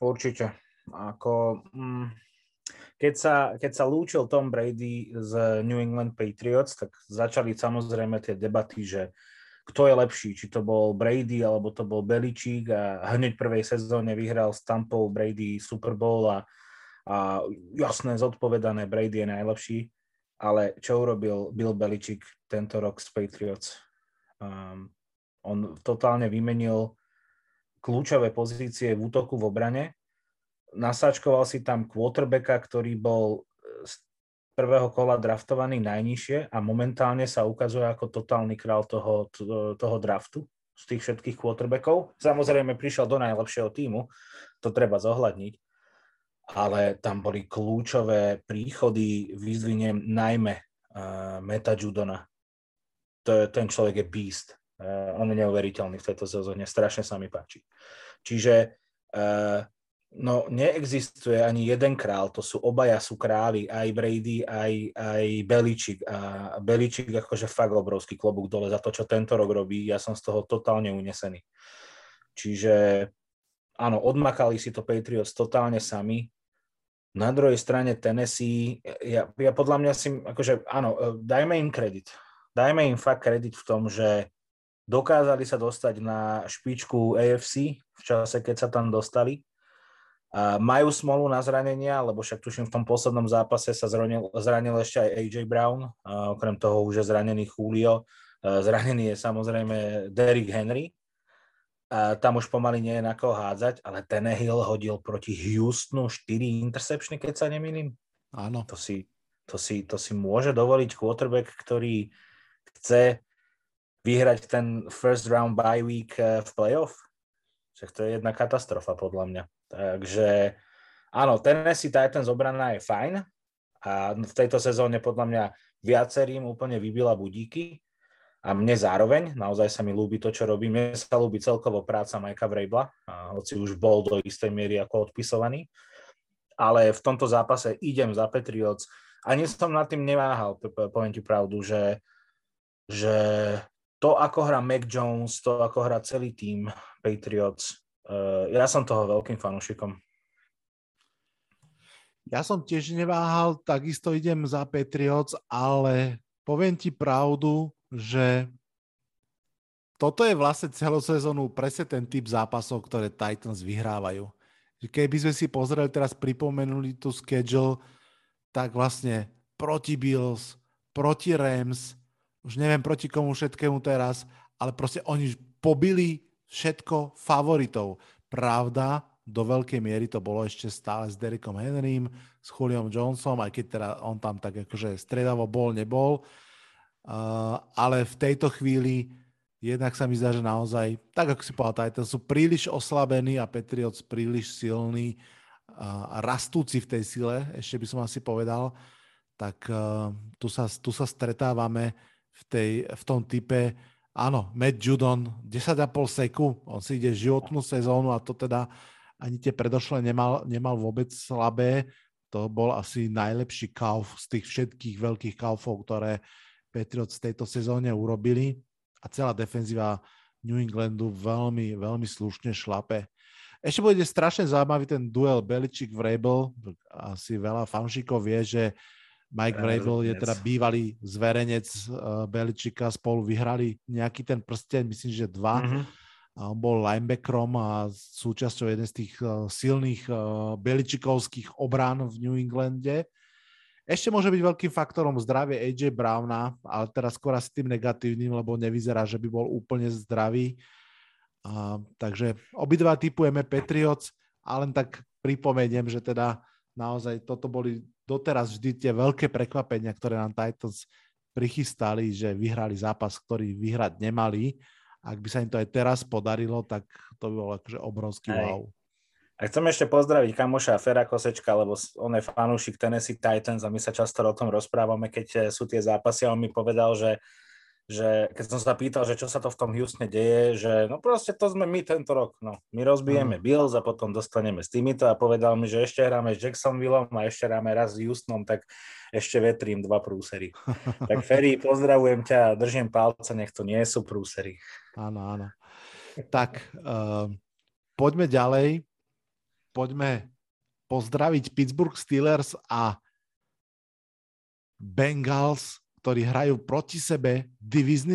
Určite. Ako, mm, keď, sa, keď sa lúčil Tom Brady z New England Patriots, tak začali samozrejme tie debaty, že kto je lepší, či to bol Brady alebo to bol Beličík a hneď v prvej sezóne vyhral s Tampou Brady Super Bowl a, a jasné, zodpovedané, Brady je najlepší, ale čo urobil Bill Beličík tento rok s Patriots? Um, on totálne vymenil kľúčové pozície v útoku v obrane, nasáčkoval si tam quarterbacka, ktorý bol prvého kola draftovaný najnižšie a momentálne sa ukazuje ako totálny král toho, toho draftu z tých všetkých quarterbackov. Samozrejme prišiel do najlepšieho týmu, to treba zohľadniť, ale tam boli kľúčové príchody, vyzviniem najmä uh, Meta Judona. To ten človek je beast. Uh, on je neuveriteľný v tejto sezóne, strašne sa mi páči. Čiže uh, No, neexistuje ani jeden král, to sú obaja sú králi, aj Brady, aj, aj Beličik. A Beličik akože fakt obrovský klobúk dole za to, čo tento rok robí. Ja som z toho totálne unesený. Čiže áno, odmakali si to Patriots totálne sami. Na druhej strane Tennessee, ja, ja podľa mňa si, akože áno, dajme im kredit. Dajme im fakt kredit v tom, že dokázali sa dostať na špičku AFC v čase, keď sa tam dostali. Majú smolu na zranenia, lebo však tuším v tom poslednom zápase sa zranil, zranil ešte aj AJ Brown, a okrem toho už je zranený Julio, zranený je samozrejme Derrick Henry, a tam už pomaly nie je na koho hádzať, ale Tenehill hodil proti Houstonu 4 interceptiony, keď sa nemýlim. Áno. To si, to, si, to si môže dovoliť quarterback, ktorý chce vyhrať ten first round bye week eh, v playoff. Však to je jedna katastrofa podľa mňa. Takže áno, Tennessee Titans obrana je fajn a v tejto sezóne podľa mňa viacerým úplne vybila budíky a mne zároveň, naozaj sa mi ľúbi to, čo robí. Mne sa ľúbi celkovo práca Majka Vrabla, hoci už bol do istej miery ako odpisovaný. Ale v tomto zápase idem za Patriots. Ani som nad tým neváhal, poviem ti pravdu, že, že to, ako hrá Mac Jones, to, ako hrá celý tým Patriots, Uh, ja som toho veľkým fanúšikom. Ja som tiež neváhal, takisto idem za Patriots, ale poviem ti pravdu, že toto je vlastne celosezónu presne ten typ zápasov, ktoré Titans vyhrávajú. Keby sme si pozreli teraz, pripomenuli tú schedule, tak vlastne proti Bills, proti Rams, už neviem proti komu všetkému teraz, ale proste oni pobili všetko favoritov. Pravda, do veľkej miery to bolo ešte stále s Derekom Henrym, s Juliom Johnsonom, aj keď teda on tam tak akože stredavo bol, nebol. Uh, ale v tejto chvíli jednak sa mi zdá, že naozaj, tak ako si povedal, Titans sú príliš oslabení a Patriots príliš silní a rastúci v tej sile, ešte by som asi povedal, tak uh, tu, sa, tu sa stretávame v, tej, v tom type áno, Matt Judon, 10,5 seku, on si ide životnú sezónu a to teda ani tie predošle nemal, nemal vôbec slabé. To bol asi najlepší kauf z tých všetkých veľkých kaufov, ktoré Patriots v tejto sezóne urobili a celá defenzíva New Englandu veľmi, veľmi slušne šlape. Ešte bude strašne zaujímavý ten duel Beličik Vrabel. Asi veľa fanšikov vie, že Mike Vrabel je teda bývalý zverenec uh, Beličika, spolu vyhrali nejaký ten prsten, myslím, že dva. Mm-hmm. A on bol linebackerom a súčasťou jeden z tých uh, silných uh, Beličikovských obrán v New Englande. Ešte môže byť veľkým faktorom zdravie AJ Browna, ale teraz skôr asi tým negatívnym, lebo nevyzerá, že by bol úplne zdravý. Uh, takže obidva typujeme Patriots, ale len tak pripomeniem, že teda naozaj toto boli doteraz vždy tie veľké prekvapenia, ktoré nám Titans prichystali, že vyhrali zápas, ktorý vyhrať nemali. Ak by sa im to aj teraz podarilo, tak to by bolo akože obrovský aj. wow. A chcem ešte pozdraviť kamoša Fera Kosečka, lebo on je fanúšik Tennessee Titans a my sa často o tom rozprávame, keď sú tie zápasy a on mi povedal, že že keď som sa pýtal, že čo sa to v tom Houstone deje, že no proste to sme my tento rok, no. My rozbijeme mm. Bills a potom dostaneme s týmito a povedal mi, že ešte hráme s Jacksonvilleom a ešte hráme raz s Houstonom, tak ešte vetrím dva prúsery. tak Ferry, pozdravujem ťa držím palca, nech to nie sú prúsery. Áno, áno. Tak, uh, poďme ďalej. Poďme pozdraviť Pittsburgh Steelers a Bengals ktorí hrajú proti sebe divizný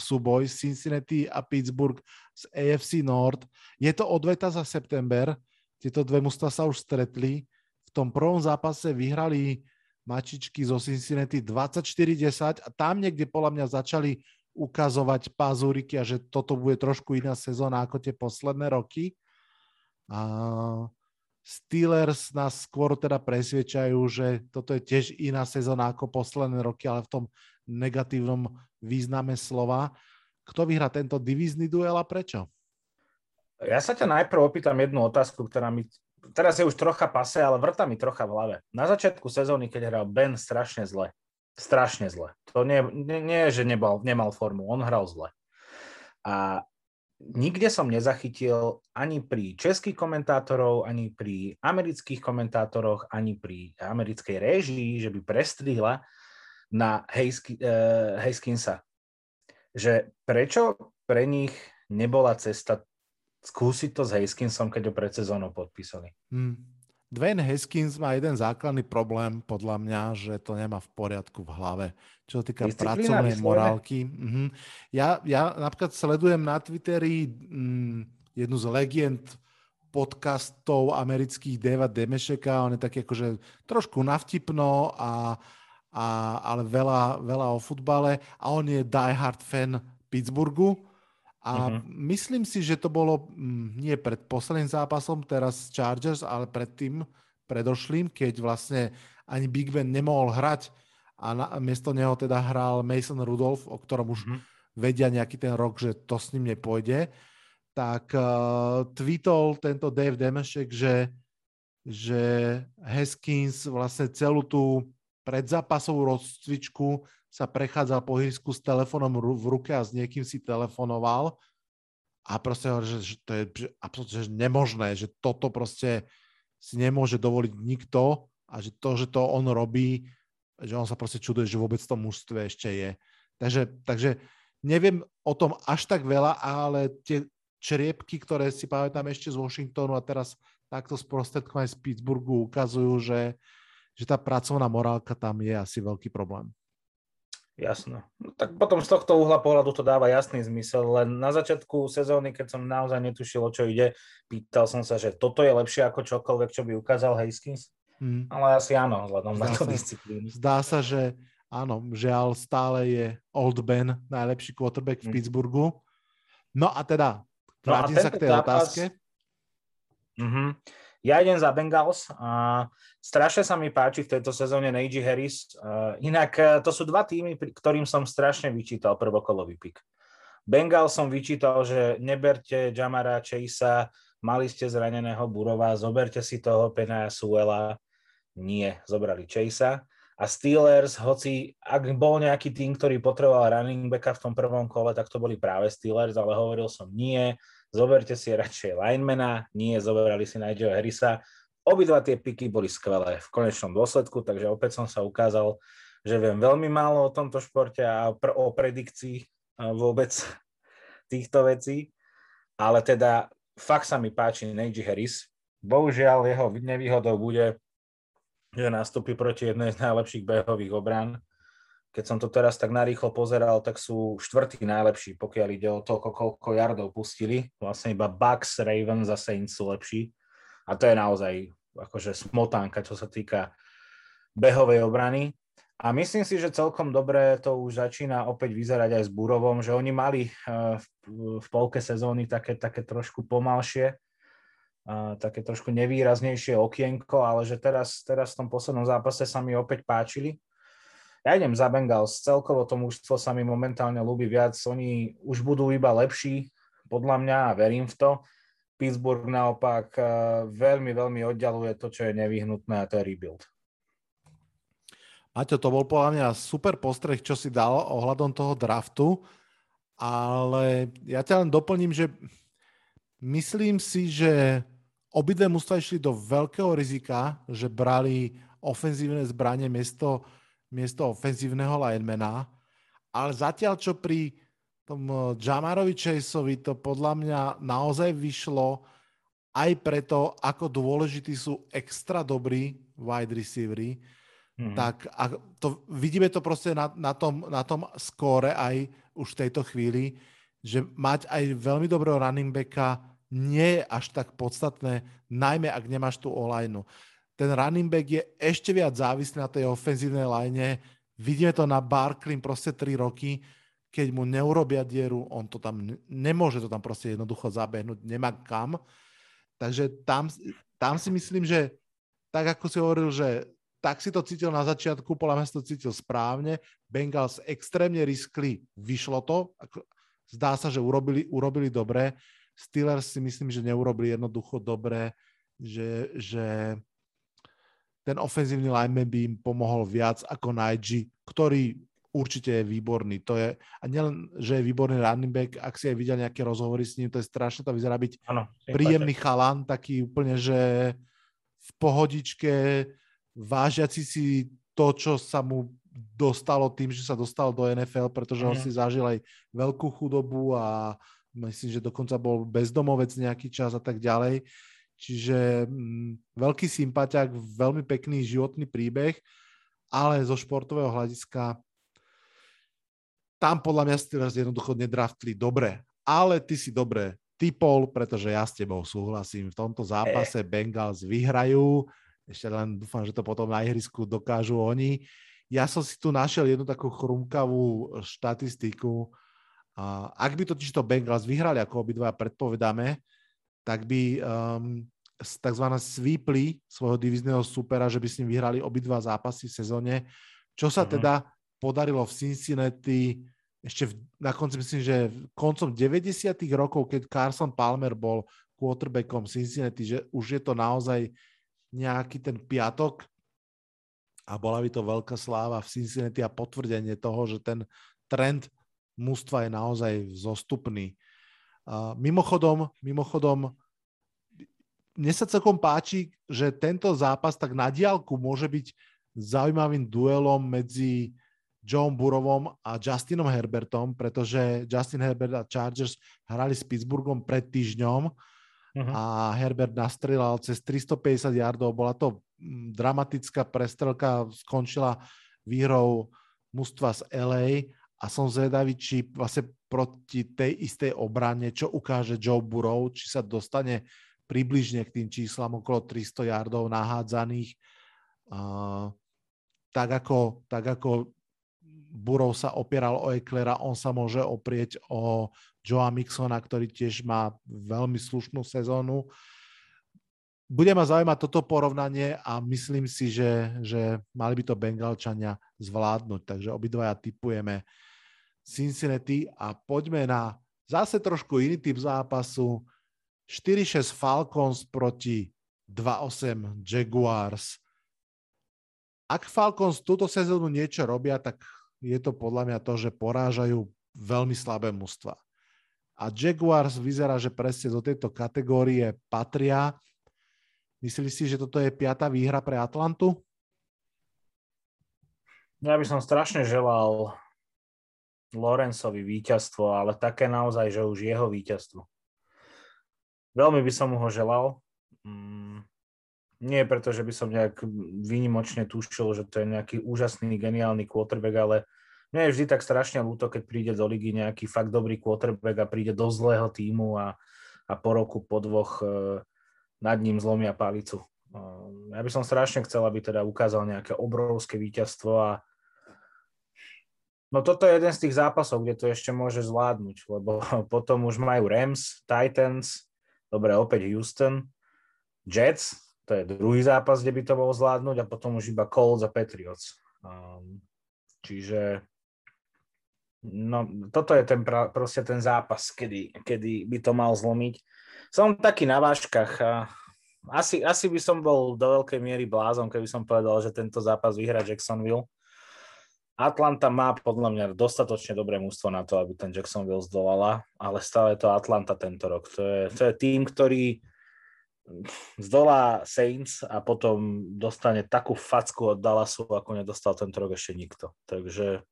súboj Cincinnati a Pittsburgh z AFC North. Je to odveta za september. Tieto dve mužstva sa už stretli. V tom prvom zápase vyhrali mačičky zo Cincinnati 24-10 a tam niekde podľa mňa začali ukazovať pazúriky a že toto bude trošku iná sezóna ako tie posledné roky. A Steelers nás skôr teda presviečajú, že toto je tiež iná sezóna ako posledné roky, ale v tom negatívnom význame slova. Kto vyhrá tento divízny duel a prečo? Ja sa ťa najprv opýtam jednu otázku, ktorá mi teraz je už trocha pase, ale vrta mi trocha v hlave. Na začiatku sezóny, keď hral Ben strašne zle, strašne zle. To nie, nie, nie že nebal, nemal formu, on hral zle. A nikde som nezachytil ani pri českých komentátorov, ani pri amerických komentátoroch, ani pri americkej réžii, že by prestrihla na Hayskinsa. Že prečo pre nich nebola cesta skúsiť to s Hayskinsom, keď ho pred sezónou podpísali? Hmm. Dwayne Haskins má jeden základný problém, podľa mňa, že to nemá v poriadku v hlave. Čo sa týka pracovnej morálky. Mhm. Ja, ja napríklad sledujem na Twitteri mm, jednu z legend podcastov amerických Deva Demešeka. On je taký akože trošku navtipno, a, a, ale veľa, veľa o futbale. A on je diehard fan Pittsburghu. A uh-huh. myslím si, že to bolo mm, nie pred posledným zápasom, teraz Chargers, ale pred tým predošlým, keď vlastne ani Big Ben nemohol hrať a na, miesto neho teda hral Mason Rudolph, o ktorom už uh-huh. vedia nejaký ten rok, že to s ním nepôjde, tak uh, tweetol tento Dave Demešek, že, že Haskins vlastne celú tú predzápasovú rozcvičku sa prechádzal po hýsku s telefónom v ruke a s niekým si telefonoval a proste hovorí, že, že to je absolútne nemožné, že toto proste si nemôže dovoliť nikto a že to, že to on robí, že on sa proste čuduje, že vôbec to mužstve ešte je. Takže, takže neviem o tom až tak veľa, ale tie čriepky, ktoré si pamätám ešte z Washingtonu a teraz takto sprostredkovanie z Pittsburghu ukazujú, že, že tá pracovná morálka tam je asi veľký problém. Jasno. No, tak potom z tohto uhla pohľadu to dáva jasný zmysel, len na začiatku sezóny, keď som naozaj netušil, o čo ide, pýtal som sa, že toto je lepšie ako čokoľvek, čo by ukázal Haskins. Hmm. Ale asi áno, vzhľadom na to disciplínu. Zdá sa, že áno, žiaľ stále je Old Ben najlepší quarterback v hmm. Pittsburghu. No a teda, vrátim no a sa k tej zápas... otázke. Mm-hmm. Ja idem za Bengals a strašne sa mi páči v tejto sezóne Najee Harris. Inak e, to sú dva týmy, ktorým som strašne vyčítal prvokolový pik. Bengals som vyčítal, že neberte Jamara Chasea, mali ste zraneného Burova, zoberte si toho Penaya Suela. Nie, zobrali Chasea. A Steelers, hoci ak bol nejaký tým, ktorý potreboval running backa v tom prvom kole, tak to boli práve Steelers, ale hovoril som nie, zoberte si radšej linemana, nie zoberali si Nigel'a Harrisa. Obidva tie piky boli skvelé v konečnom dôsledku, takže opäť som sa ukázal, že viem veľmi málo o tomto športe a o predikcii vôbec týchto vecí, ale teda fakt sa mi páči Najee Harris. Bohužiaľ jeho nevýhodou bude, že nastúpi proti jednej z najlepších behových obrán keď som to teraz tak narýchlo pozeral, tak sú štvrtí najlepší, pokiaľ ide o to, koľko yardov pustili. Vlastne iba Bucks, Ravens a Saints sú lepší. A to je naozaj akože smotánka, čo sa týka behovej obrany. A myslím si, že celkom dobre to už začína opäť vyzerať aj s Burovom, že oni mali eh, v, polke sezóny také, také trošku pomalšie, eh, také trošku nevýraznejšie okienko, ale že teraz, teraz v tom poslednom zápase sa mi opäť páčili ja idem za Bengals, celkovo to mužstvo sa mi momentálne ľúbi viac, oni už budú iba lepší, podľa mňa a verím v to. Pittsburgh naopak eh, veľmi, veľmi oddialuje to, čo je nevyhnutné a to je rebuild. Maťo, to bol podľa mňa super postreh, čo si dal ohľadom toho draftu, ale ja ťa len doplním, že myslím si, že obidve mužstva išli do veľkého rizika, že brali ofenzívne zbranie miesto miesto ofenzívneho linemana, ale zatiaľ, čo pri tom eh, Jamarovi Chaseovi to podľa mňa naozaj vyšlo aj preto, ako dôležití sú extra dobrí wide receivery, mm-hmm. tak a to, vidíme to proste na, na, tom, na tom skóre aj už v tejto chvíli, že mať aj veľmi dobrého running backa nie je až tak podstatné, najmä ak nemáš tú online ten running back je ešte viac závislý na tej ofenzívnej line. Vidíme to na Barkley proste 3 roky, keď mu neurobia dieru, on to tam nemôže to tam proste jednoducho zabehnúť, nemá kam. Takže tam, tam si myslím, že tak ako si hovoril, že tak si to cítil na začiatku, podľa mňa si to cítil správne. Bengals extrémne riskli, vyšlo to. Zdá sa, že urobili, urobili dobre. Steelers si myslím, že neurobili jednoducho dobre, že, že ten ofenzívny lineman by im pomohol viac ako Najee, ktorý určite je výborný. To je, a nielen, že je výborný running back, ak si aj videl nejaké rozhovory s ním, to je strašne, to vyzerá byť ano, príjemný chalan, taký úplne, že v pohodičke, vážiaci si to, čo sa mu dostalo tým, že sa dostal do NFL, pretože mm. on mhm. si zažil aj veľkú chudobu a myslím, že dokonca bol bezdomovec nejaký čas a tak ďalej. Čiže mm, veľký sympatiak, veľmi pekný životný príbeh, ale zo športového hľadiska tam podľa mňa teraz jednoducho nedraftli dobre. Ale ty si dobre typol, pretože ja s tebou súhlasím. V tomto zápase Bengals vyhrajú. Ešte len dúfam, že to potom na ihrisku dokážu oni. Ja som si tu našiel jednu takú chrumkavú štatistiku. Ak by totiž to Bengals vyhrali, ako obidva predpovedáme, tak by um, tzv. svípli svojho divizného supera, že by s ním vyhrali obidva zápasy v sezóne. Čo sa uh-huh. teda podarilo v Cincinnati ešte v, na konci, myslím, že koncom 90. rokov, keď Carson Palmer bol quarterbackom Cincinnati, že už je to naozaj nejaký ten piatok a bola by to veľká sláva v Cincinnati a potvrdenie toho, že ten trend mústva je naozaj zostupný. Uh, mimochodom, mimochodom, mne sa celkom páči, že tento zápas tak na diálku môže byť zaujímavým duelom medzi John Burovom a Justinom Herbertom, pretože Justin Herbert a Chargers hrali s Pittsburghom pred týždňom uh-huh. a Herbert nastrelal cez 350 yardov. Bola to mm, dramatická prestrelka, skončila výhrou mužstva z LA a som zvedavý, či vlastne proti tej istej obrane, čo ukáže Joe Burrow, či sa dostane približne k tým číslam okolo 300 yardov nahádzaných. Uh, tak ako, tak ako Burov sa opieral o Eklera, on sa môže oprieť o Joa Mixona, ktorý tiež má veľmi slušnú sezónu. Bude ma zaujímať toto porovnanie a myslím si, že, že mali by to Bengalčania zvládnuť. Takže obidvaja typujeme Cincinnati a poďme na zase trošku iný typ zápasu. 4-6 Falcons proti 2-8 Jaguars. Ak Falcons túto sezónu niečo robia, tak je to podľa mňa to, že porážajú veľmi slabé mužstva. A Jaguars vyzerá, že presne do tejto kategórie patria. Myslíš si, že toto je piata výhra pre Atlantu? Ja by som strašne želal Lorenzovi víťazstvo, ale také naozaj, že už jeho víťazstvo. Veľmi by som mu ho želal. Mm, nie preto, že by som nejak výnimočne tušil, že to je nejaký úžasný, geniálny quarterback, ale mne je vždy tak strašne ľúto, keď príde do ligy nejaký fakt dobrý quarterback a príde do zlého týmu a, a po roku, po dvoch e, nad ním zlomia palicu. E, ja by som strašne chcel, aby teda ukázal nejaké obrovské víťazstvo a No toto je jeden z tých zápasov, kde to ešte môže zvládnuť, lebo potom už majú Rams, Titans, dobre, opäť Houston, Jets, to je druhý zápas, kde by to bolo zvládnuť a potom už iba Colts a Patriots. Um, čiže no, toto je ten, proste ten zápas, kedy, kedy by to mal zlomiť. Som taký na váškach a asi, asi by som bol do veľkej miery blázon, keby som povedal, že tento zápas vyhrá Jacksonville. Atlanta má podľa mňa dostatočne dobré mústvo na to, aby ten Jacksonville zdolala, ale stále to Atlanta tento rok. To je, to je tým, ktorý zdolá Saints a potom dostane takú facku od Dallasu, ako nedostal tento rok ešte nikto. Takže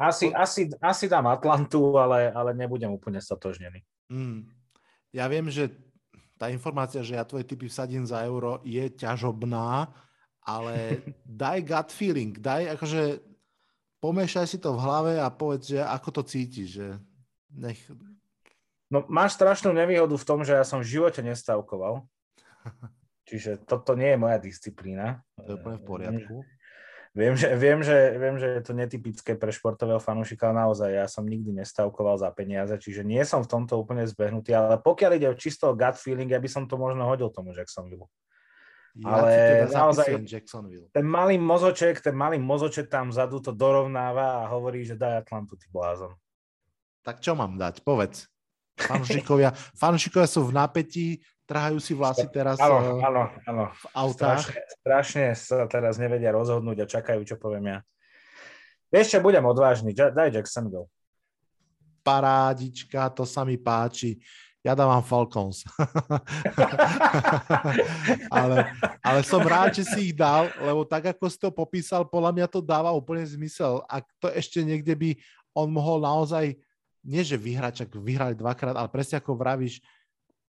asi, asi, asi dám Atlantu, ale, ale nebudem úplne stotožnený. Mm. Ja viem, že tá informácia, že ja tvoje typy vsadím za euro, je ťažobná, ale daj gut feeling, daj akože pomiešaj si to v hlave a povedz, že ako to cítiš, že nech, No máš strašnú nevýhodu v tom, že ja som v živote nestavkoval. Čiže toto nie je moja disciplína. To je úplne v poriadku. Viem že, viem, že, viem, že je to netypické pre športového fanúšika, ale naozaj ja som nikdy nestavkoval za peniaze, čiže nie som v tomto úplne zbehnutý, ale pokiaľ ide o čisto gut feeling, ja by som to možno hodil tomu Jacksonville. Ja ale naozaj Jacksonville. ten malý mozoček, ten malý mozoček tam vzadu to dorovnáva a hovorí, že daj Atlantu, ty blázon. Tak čo mám dať? Povedz. Fanúšikovia, fanúšikovia sú v napätí, trhajú si vlasy teraz áno, eh, áno, áno. v autách. Strašne, strašne sa teraz nevedia rozhodnúť a čakajú, čo poviem ja. Vieš čo, budem odvážny. Daj Jacksonville. Parádička, to sa mi páči. Ja dávam Falcons. ale, ale som rád, že si ich dal, lebo tak, ako si to popísal, podľa mňa to dáva úplne zmysel. Ak to ešte niekde by on mohol naozaj, nie že vyhrať, čak vyhrali dvakrát, ale presne ako vravíš,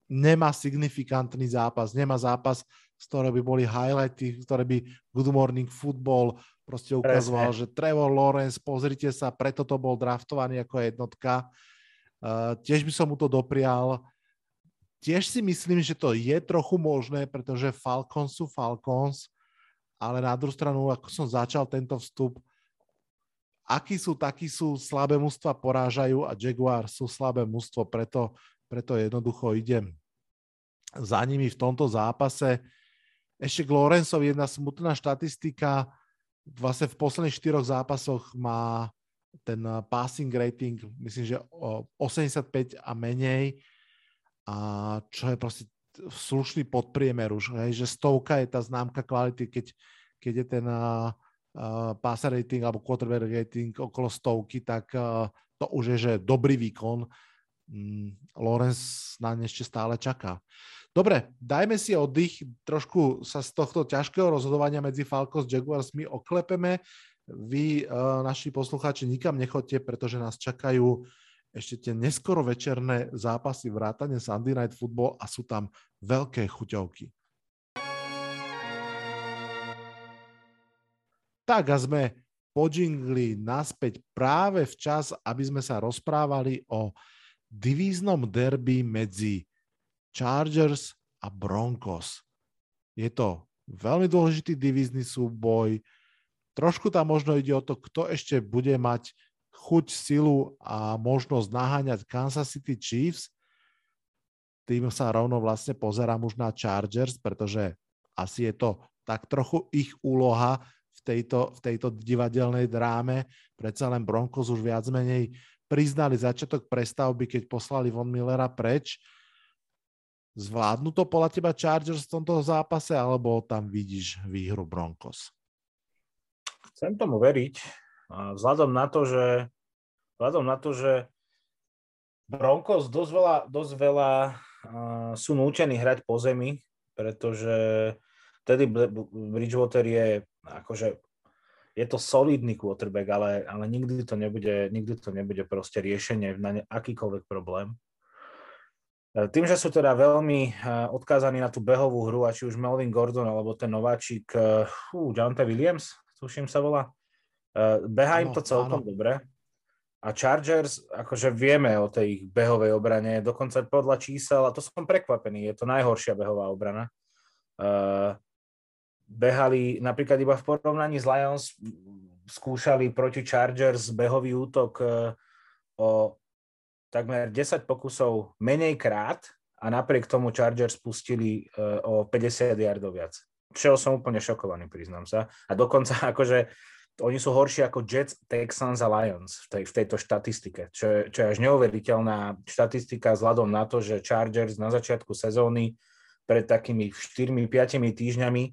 nemá signifikantný zápas, nemá zápas, z ktorého by boli highlighty, ktoré by Good Morning Football proste ukazoval, Presne. že Trevor Lawrence, pozrite sa, preto to bol draftovaný ako jednotka. Uh, tiež by som mu to doprial. Tiež si myslím, že to je trochu možné, pretože Falcons sú Falcons, ale na druhú stranu, ako som začal tento vstup, akí sú, takí sú, slabé mužstva porážajú a Jaguar sú slabé mužstvo, preto, preto jednoducho idem za nimi v tomto zápase. Ešte k Lorenzovi jedna smutná štatistika. Vlastne v posledných štyroch zápasoch má ten uh, passing rating, myslím, že o 85 a menej, a čo je proste slušný podpriemer už, že stovka je tá známka kvality, keď, keď je ten uh, passer rating alebo quarterback rating okolo stovky, tak to už je, že dobrý výkon. Mm, Lorenz na ne ešte stále čaká. Dobre, dajme si oddych, trošku sa z tohto ťažkého rozhodovania medzi Falcons a Jaguarsmi oklepeme. Vy, uh, naši poslucháči, nikam nechoďte, pretože nás čakajú ešte tie neskoro večerné zápasy vrátane Sunday Night Football a sú tam veľké chuťovky. Tak a sme podžingli naspäť práve včas, aby sme sa rozprávali o divíznom derby medzi Chargers a Broncos. Je to veľmi dôležitý divízny súboj. Trošku tam možno ide o to, kto ešte bude mať chuť, silu a možnosť naháňať Kansas City Chiefs. Tým sa rovno vlastne pozerám už na Chargers, pretože asi je to tak trochu ich úloha v tejto, v tejto divadelnej dráme. Predsa len Broncos už viac menej priznali začiatok prestavby, keď poslali Von Millera preč. Zvládnu to podľa teba Chargers v tomto zápase, alebo tam vidíš výhru Broncos? Chcem tomu veriť. Vzhľadom na to, že vzhľadom na to, že Broncos dosť veľa, dosť veľa sú nútení hrať po zemi, pretože Teddy Bridgewater je akože je to solidný quarterback, ale, ale nikdy, to nebude, nikdy to nebude proste riešenie na ne, akýkoľvek problém. E, Tým, že sú teda veľmi e, odkázaní na tú behovú hru, a či už Melvin Gordon, alebo ten nováčik, uh, Jonte Williams, tuším sa volá, uh, beha im to celkom áno. dobre. A Chargers, akože vieme o tej ich behovej obrane, dokonca podľa čísel, a to som prekvapený, je to najhoršia behová obrana. Uh, behali napríklad iba v porovnaní s Lions, skúšali proti Chargers behový útok uh, o takmer 10 pokusov menej krát a napriek tomu Chargers spustili uh, o 50 yardov viac. Čo som úplne šokovaný, priznám sa. A dokonca akože oni sú horší ako Jets, Texans a Lions v, tej, v tejto štatistike, čo je, čo je až neuveriteľná štatistika vzhľadom na to, že Chargers na začiatku sezóny pred takými 4-5 týždňami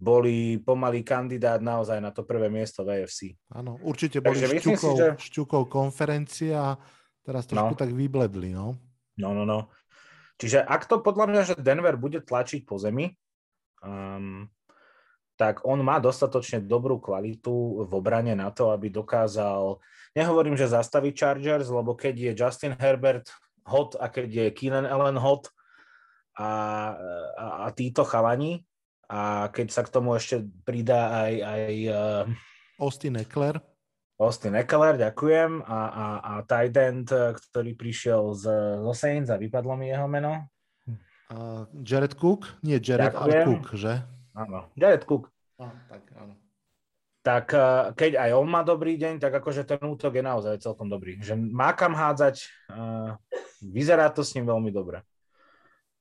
boli pomalý kandidát naozaj na to prvé miesto v AFC. Áno, určite boli Takže si, že- šťukov konferencia, teraz trošku No. tak vybledli, no. No, no, no. Čiže ak to podľa mňa, že Denver bude tlačiť po zemi, um, tak on má dostatočne dobrú kvalitu v obrane na to, aby dokázal, nehovorím, že zastaviť Chargers, lebo keď je Justin Herbert hot a keď je Keenan Allen hot a, a, a títo chalani, a keď sa k tomu ešte pridá aj, aj uh, Austin Eckler, Austin Eckler, ďakujem, a, a, a tight end, ktorý prišiel z, zo Saints a vypadlo mi jeho meno. Uh, Jared Cook, nie Jared, ale Ďakujem. Cook, že? Áno, Jared Cook. Ah, tak áno. Tak eh, keď aj on má dobrý deň, tak akože ten útok je naozaj celkom dobrý. Že má kam hádzať, eh, vyzerá to s ním veľmi dobre.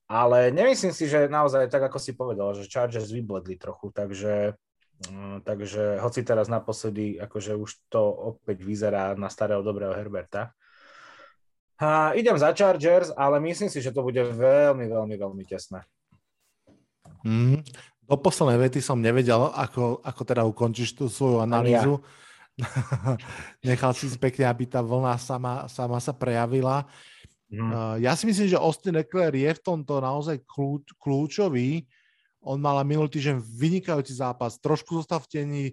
Ale nemyslím si, že naozaj, tak ako si povedal, že Chargers vybledli trochu, takže, eh, takže hoci teraz naposledy, akože už to opäť vyzerá na starého dobrého Herberta. A idem za Chargers, ale myslím si, že to bude veľmi, veľmi, veľmi tesné. Mm. Do poslednej vety som nevedel, ako, ako teda ukončíš tú svoju analýzu. Nechal si pekne, aby tá vlna sama, sama sa prejavila. Mm. Ja si myslím, že Austin Eckler je v tomto naozaj kľúč, kľúčový. On mal minulý týždeň vynikajúci zápas. Trošku zostal v teni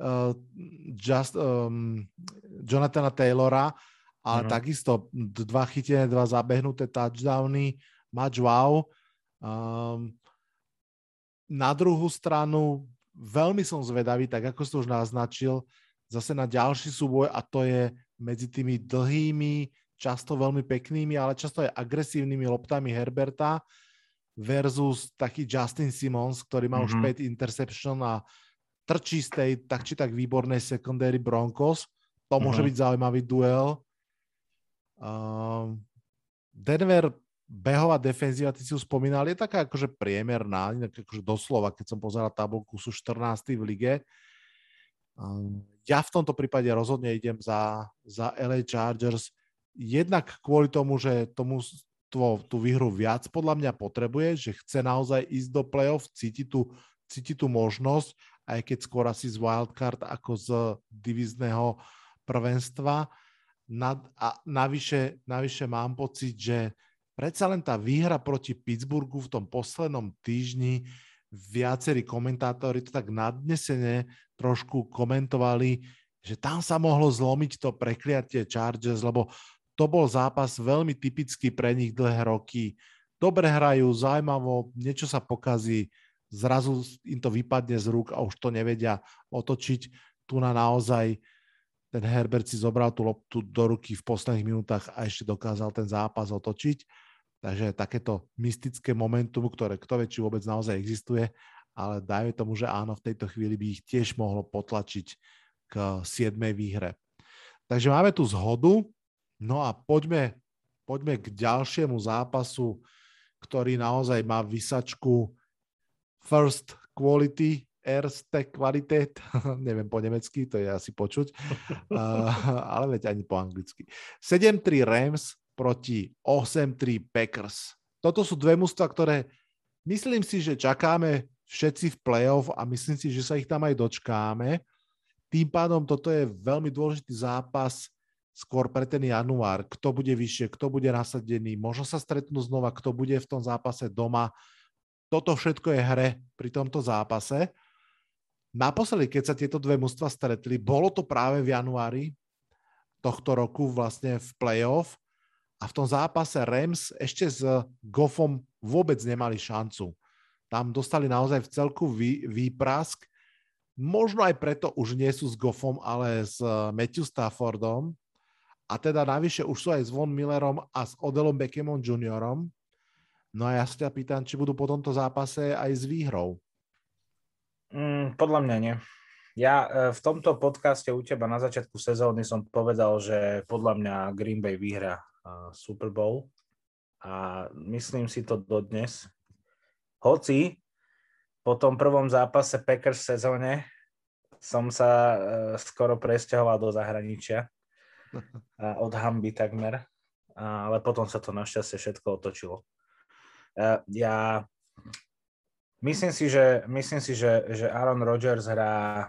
uh, just, um, Jonathana Taylora, ale mm. takisto dva chytené, dva zabehnuté touchdowny, match wow. Um, na druhú stranu veľmi som zvedavý, tak ako si už naznačil, zase na ďalší súboj a to je medzi tými dlhými, často veľmi peknými, ale často aj agresívnymi loptami Herberta versus taký Justin Simmons, ktorý má mm-hmm. už 5 interception a trčí z tej tak či tak výbornej secondary Broncos. To môže mm-hmm. byť zaujímavý duel. Um, Denver behová defenzíva, ty si ju spomínal, je taká akože priemerná, akože doslova, keď som pozeral tabulku, sú 14. v lige. Ja v tomto prípade rozhodne idem za, za LA Chargers, jednak kvôli tomu, že tomu tú, tú výhru viac podľa mňa potrebuje, že chce naozaj ísť do playoff, cíti tú, cíti tú možnosť, aj keď skôr asi z wildcard ako z divizného prvenstva. Nad, a navyše, navyše mám pocit, že predsa len tá výhra proti Pittsburghu v tom poslednom týždni viacerí komentátori to tak nadnesene trošku komentovali, že tam sa mohlo zlomiť to prekliatie Chargers, lebo to bol zápas veľmi typický pre nich dlhé roky. Dobre hrajú, zaujímavo, niečo sa pokazí, zrazu im to vypadne z rúk a už to nevedia otočiť. Tu na naozaj ten Herbert si zobral tú loptu do ruky v posledných minútach a ešte dokázal ten zápas otočiť. Takže takéto mystické momentum, ktoré kto vie, či vôbec naozaj existuje, ale dajme tomu, že áno, v tejto chvíli by ich tiež mohlo potlačiť k 7. výhre. Takže máme tu zhodu, no a poďme, poďme k ďalšiemu zápasu, ktorý naozaj má vysačku first quality, erste Qualität, neviem po nemecky, to je asi počuť, ale veď ani po anglicky. 7-3 Rams proti 8-3 Packers. Toto sú dve mužstva, ktoré myslím si, že čakáme všetci v playoff a myslím si, že sa ich tam aj dočkáme. Tým pádom toto je veľmi dôležitý zápas skôr pre ten január. Kto bude vyššie, kto bude nasadený, možno sa stretnú znova, kto bude v tom zápase doma. Toto všetko je hre pri tomto zápase. Naposledy, keď sa tieto dve mužstva stretli, bolo to práve v januári tohto roku vlastne v playoff a v tom zápase Rams ešte s Goffom vôbec nemali šancu. Tam dostali naozaj v celku vý, výprask. Možno aj preto už nie sú s Goffom, ale s Matthew Staffordom. A teda navyše už sú aj s Von Millerom a s Odelom Beckhamom Juniorom. No a ja sa ťa pýtam, či budú po tomto zápase aj s výhrou. Mm, podľa mňa nie. Ja e, v tomto podcaste u teba na začiatku sezóny som povedal, že podľa mňa Green Bay vyhra Super Bowl a myslím si to dodnes. Hoci po tom prvom zápase Packers v sezóne som sa e, skoro presťahoval do zahraničia od hamby takmer, ale potom sa to našťastie všetko otočilo. E, ja Myslím si, že, myslím si, že, že Aaron Rodgers hrá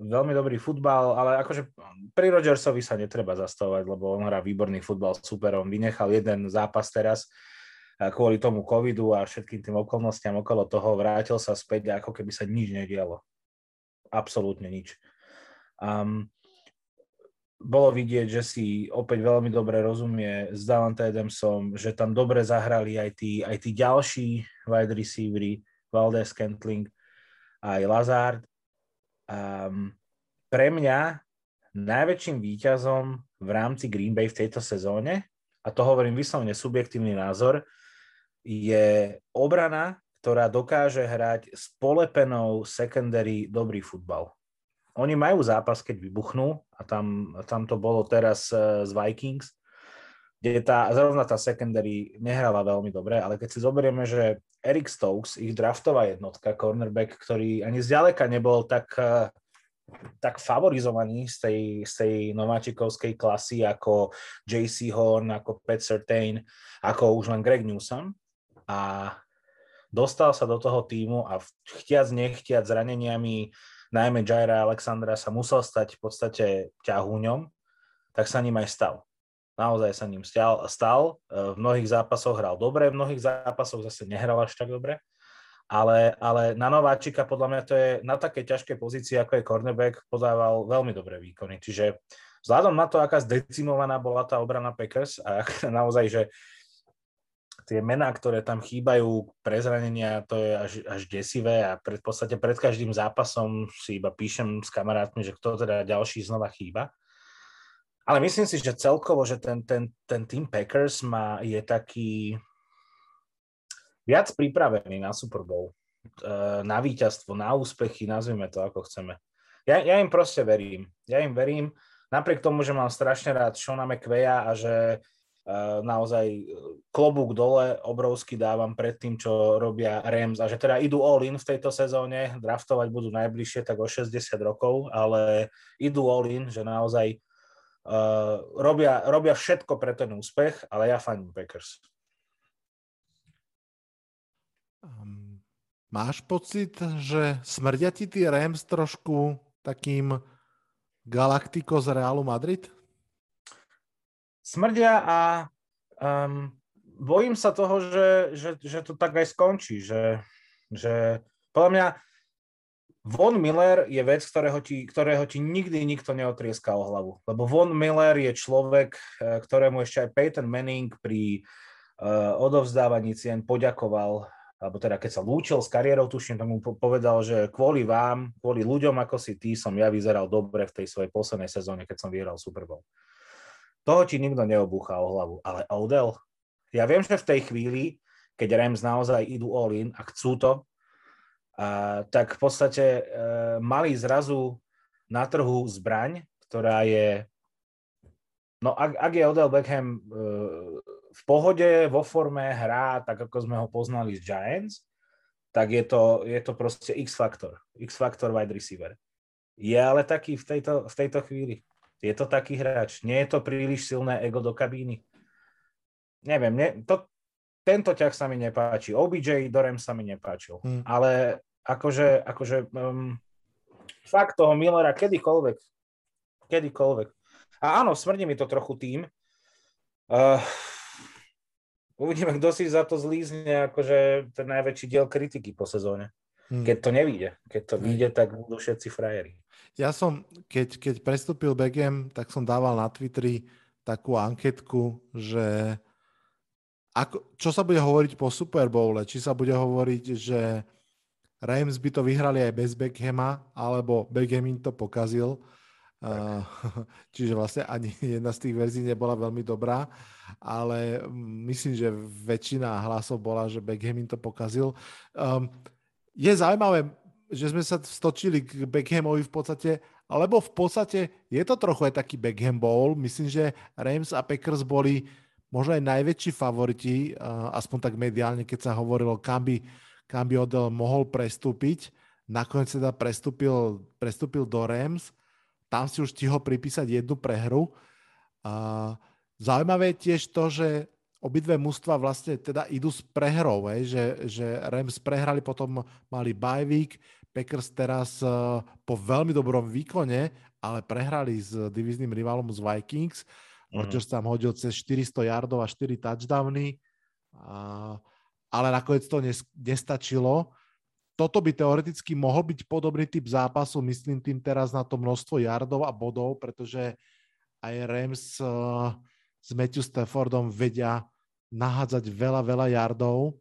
veľmi dobrý futbal, ale akože pri Rodgersovi sa netreba zastavovať, lebo on hrá výborný futbal s superom. Vynechal jeden zápas teraz kvôli tomu covidu a všetkým tým okolnostiam okolo toho. Vrátil sa späť, ako keby sa nič nedialo. Absolútne nič. Um, bolo vidieť, že si opäť veľmi dobre rozumie s Davante Adamsom, že tam dobre zahrali aj tí, aj tí ďalší wide receivery, Valdez Kentling, aj Lazard. Um, pre mňa najväčším výťazom v rámci Green Bay v tejto sezóne, a to hovorím vyslovene subjektívny názor, je obrana, ktorá dokáže hrať s polepenou secondary dobrý futbal. Oni majú zápas, keď vybuchnú, a tam, tam to bolo teraz z Vikings, kde tá, zrovna tá secondary nehrala veľmi dobre, ale keď si zoberieme, že Eric Stokes, ich draftová jednotka, cornerback, ktorý ani zďaleka nebol tak, eh, tak favorizovaný z tej, z tej nováčikovskej klasy ako JC Horn, ako Pat Certain, ako už len Greg Newsom a dostal sa do toho týmu a chtiac nechtiac zraneniami najmä Jaira Alexandra sa musel stať v podstate ťahúňom, tak sa ním aj stal. Naozaj sa ním stal, stal. V mnohých zápasoch hral dobre, v mnohých zápasoch zase nehral až tak dobre. Ale, ale na nováčika podľa mňa to je na také ťažké pozícii, ako je cornerback, podával veľmi dobré výkony. Čiže vzhľadom na to, aká zdecimovaná bola tá obrana Packers a naozaj, že tie mená, ktoré tam chýbajú pre zranenia, to je až, až desivé a pred, v podstate pred každým zápasom si iba píšem s kamarátmi, že kto teda ďalší znova chýba. Ale myslím si, že celkovo, že ten, ten, ten Team Packers má, je taký viac pripravený na Super Bowl, e, na víťazstvo, na úspechy, nazvime to ako chceme. Ja, ja im proste verím. Ja im verím, napriek tomu, že mám strašne rád Shona McVeya a že uh, naozaj e, klobúk dole obrovský dávam pred tým, čo robia Rams a že teda idú all in v tejto sezóne, draftovať budú najbližšie tak o 60 rokov, ale idú all in, že naozaj uh, robia, robia všetko pre ten úspech, ale ja faním Packers. Um, máš pocit, že smrdia ti tí Rams trošku takým Galactico z Realu Madrid? Smrdia a um, bojím sa toho, že, že, že to tak aj skončí. Že, že podľa mňa Von Miller je vec, ktorého ti, ktorého ti nikdy nikto neotrieska o hlavu. Lebo Von Miller je človek, eh, ktorému ešte aj Peyton Manning pri uh, odovzdávaní cien poďakoval alebo teda keď sa lúčil s kariérou, tuším, tomu povedal, že kvôli vám, kvôli ľuďom ako si ty, som ja vyzeral dobre v tej svojej poslednej sezóne, keď som vyhral Super Bowl. Toho ti nikto neobúcha o hlavu. Ale Odell, ja viem, že v tej chvíli, keď Rams naozaj idú all in a chcú to, a, tak v podstate e, mali zrazu na trhu zbraň, ktorá je No ak, ak je Odell Beckham e, v pohode, vo forme, hrá tak, ako sme ho poznali z Giants, tak je to, je to proste X-faktor. X-faktor wide receiver. Je ale taký v tejto, v tejto chvíli. Je to taký hráč. Nie je to príliš silné ego do kabíny. Neviem, ne, to, tento ťah sa mi nepáči. OBJ Dorem sa mi nepáčil. Hmm. Ale akože, akože um, fakt toho Millera kedykoľvek, kedykoľvek. A áno, smrdí mi to trochu tým. Uh, Uvidíme, kto si za to zlízne akože ten najväčší diel kritiky po sezóne. Hmm. Keď to nevíde. Keď to vyjde, tak budú všetci frajeri. Ja som, keď, keď prestúpil Begem, tak som dával na Twitteri takú anketku, že ako, čo sa bude hovoriť po Super Bowle? Či sa bude hovoriť, že Rams by to vyhrali aj bez Beckhama, alebo Beckham im to pokazil. Uh, čiže vlastne ani jedna z tých verzií nebola veľmi dobrá, ale myslím, že väčšina hlasov bola, že Beckham im to pokazil. Um, je zaujímavé, že sme sa stočili k Beckhamovi v podstate, lebo v podstate je to trochu aj taký Beckham Bowl. Myslím, že Rams a Packers boli možno aj najväčší favoriti, uh, aspoň tak mediálne, keď sa hovorilo, kam by, kam by Odell mohol prestúpiť. Nakoniec teda prestúpil, prestúpil do Rams tam si už stihol pripísať jednu prehru. A zaujímavé je tiež to, že obidve mužstva vlastne teda idú s prehrou, že, že Rams prehrali, potom mali bajvík, Packers teraz uh, po veľmi dobrom výkone, ale prehrali s divizným rivalom z Vikings. Mm-hmm. Rodgers tam hodil cez 400 yardov a 4 touchdowny, uh, ale nakoniec to nes- nestačilo toto by teoreticky mohol byť podobný typ zápasu, myslím tým teraz na to množstvo yardov a bodov, pretože aj Rams uh, s Matthew Staffordom vedia nahádzať veľa, veľa yardov.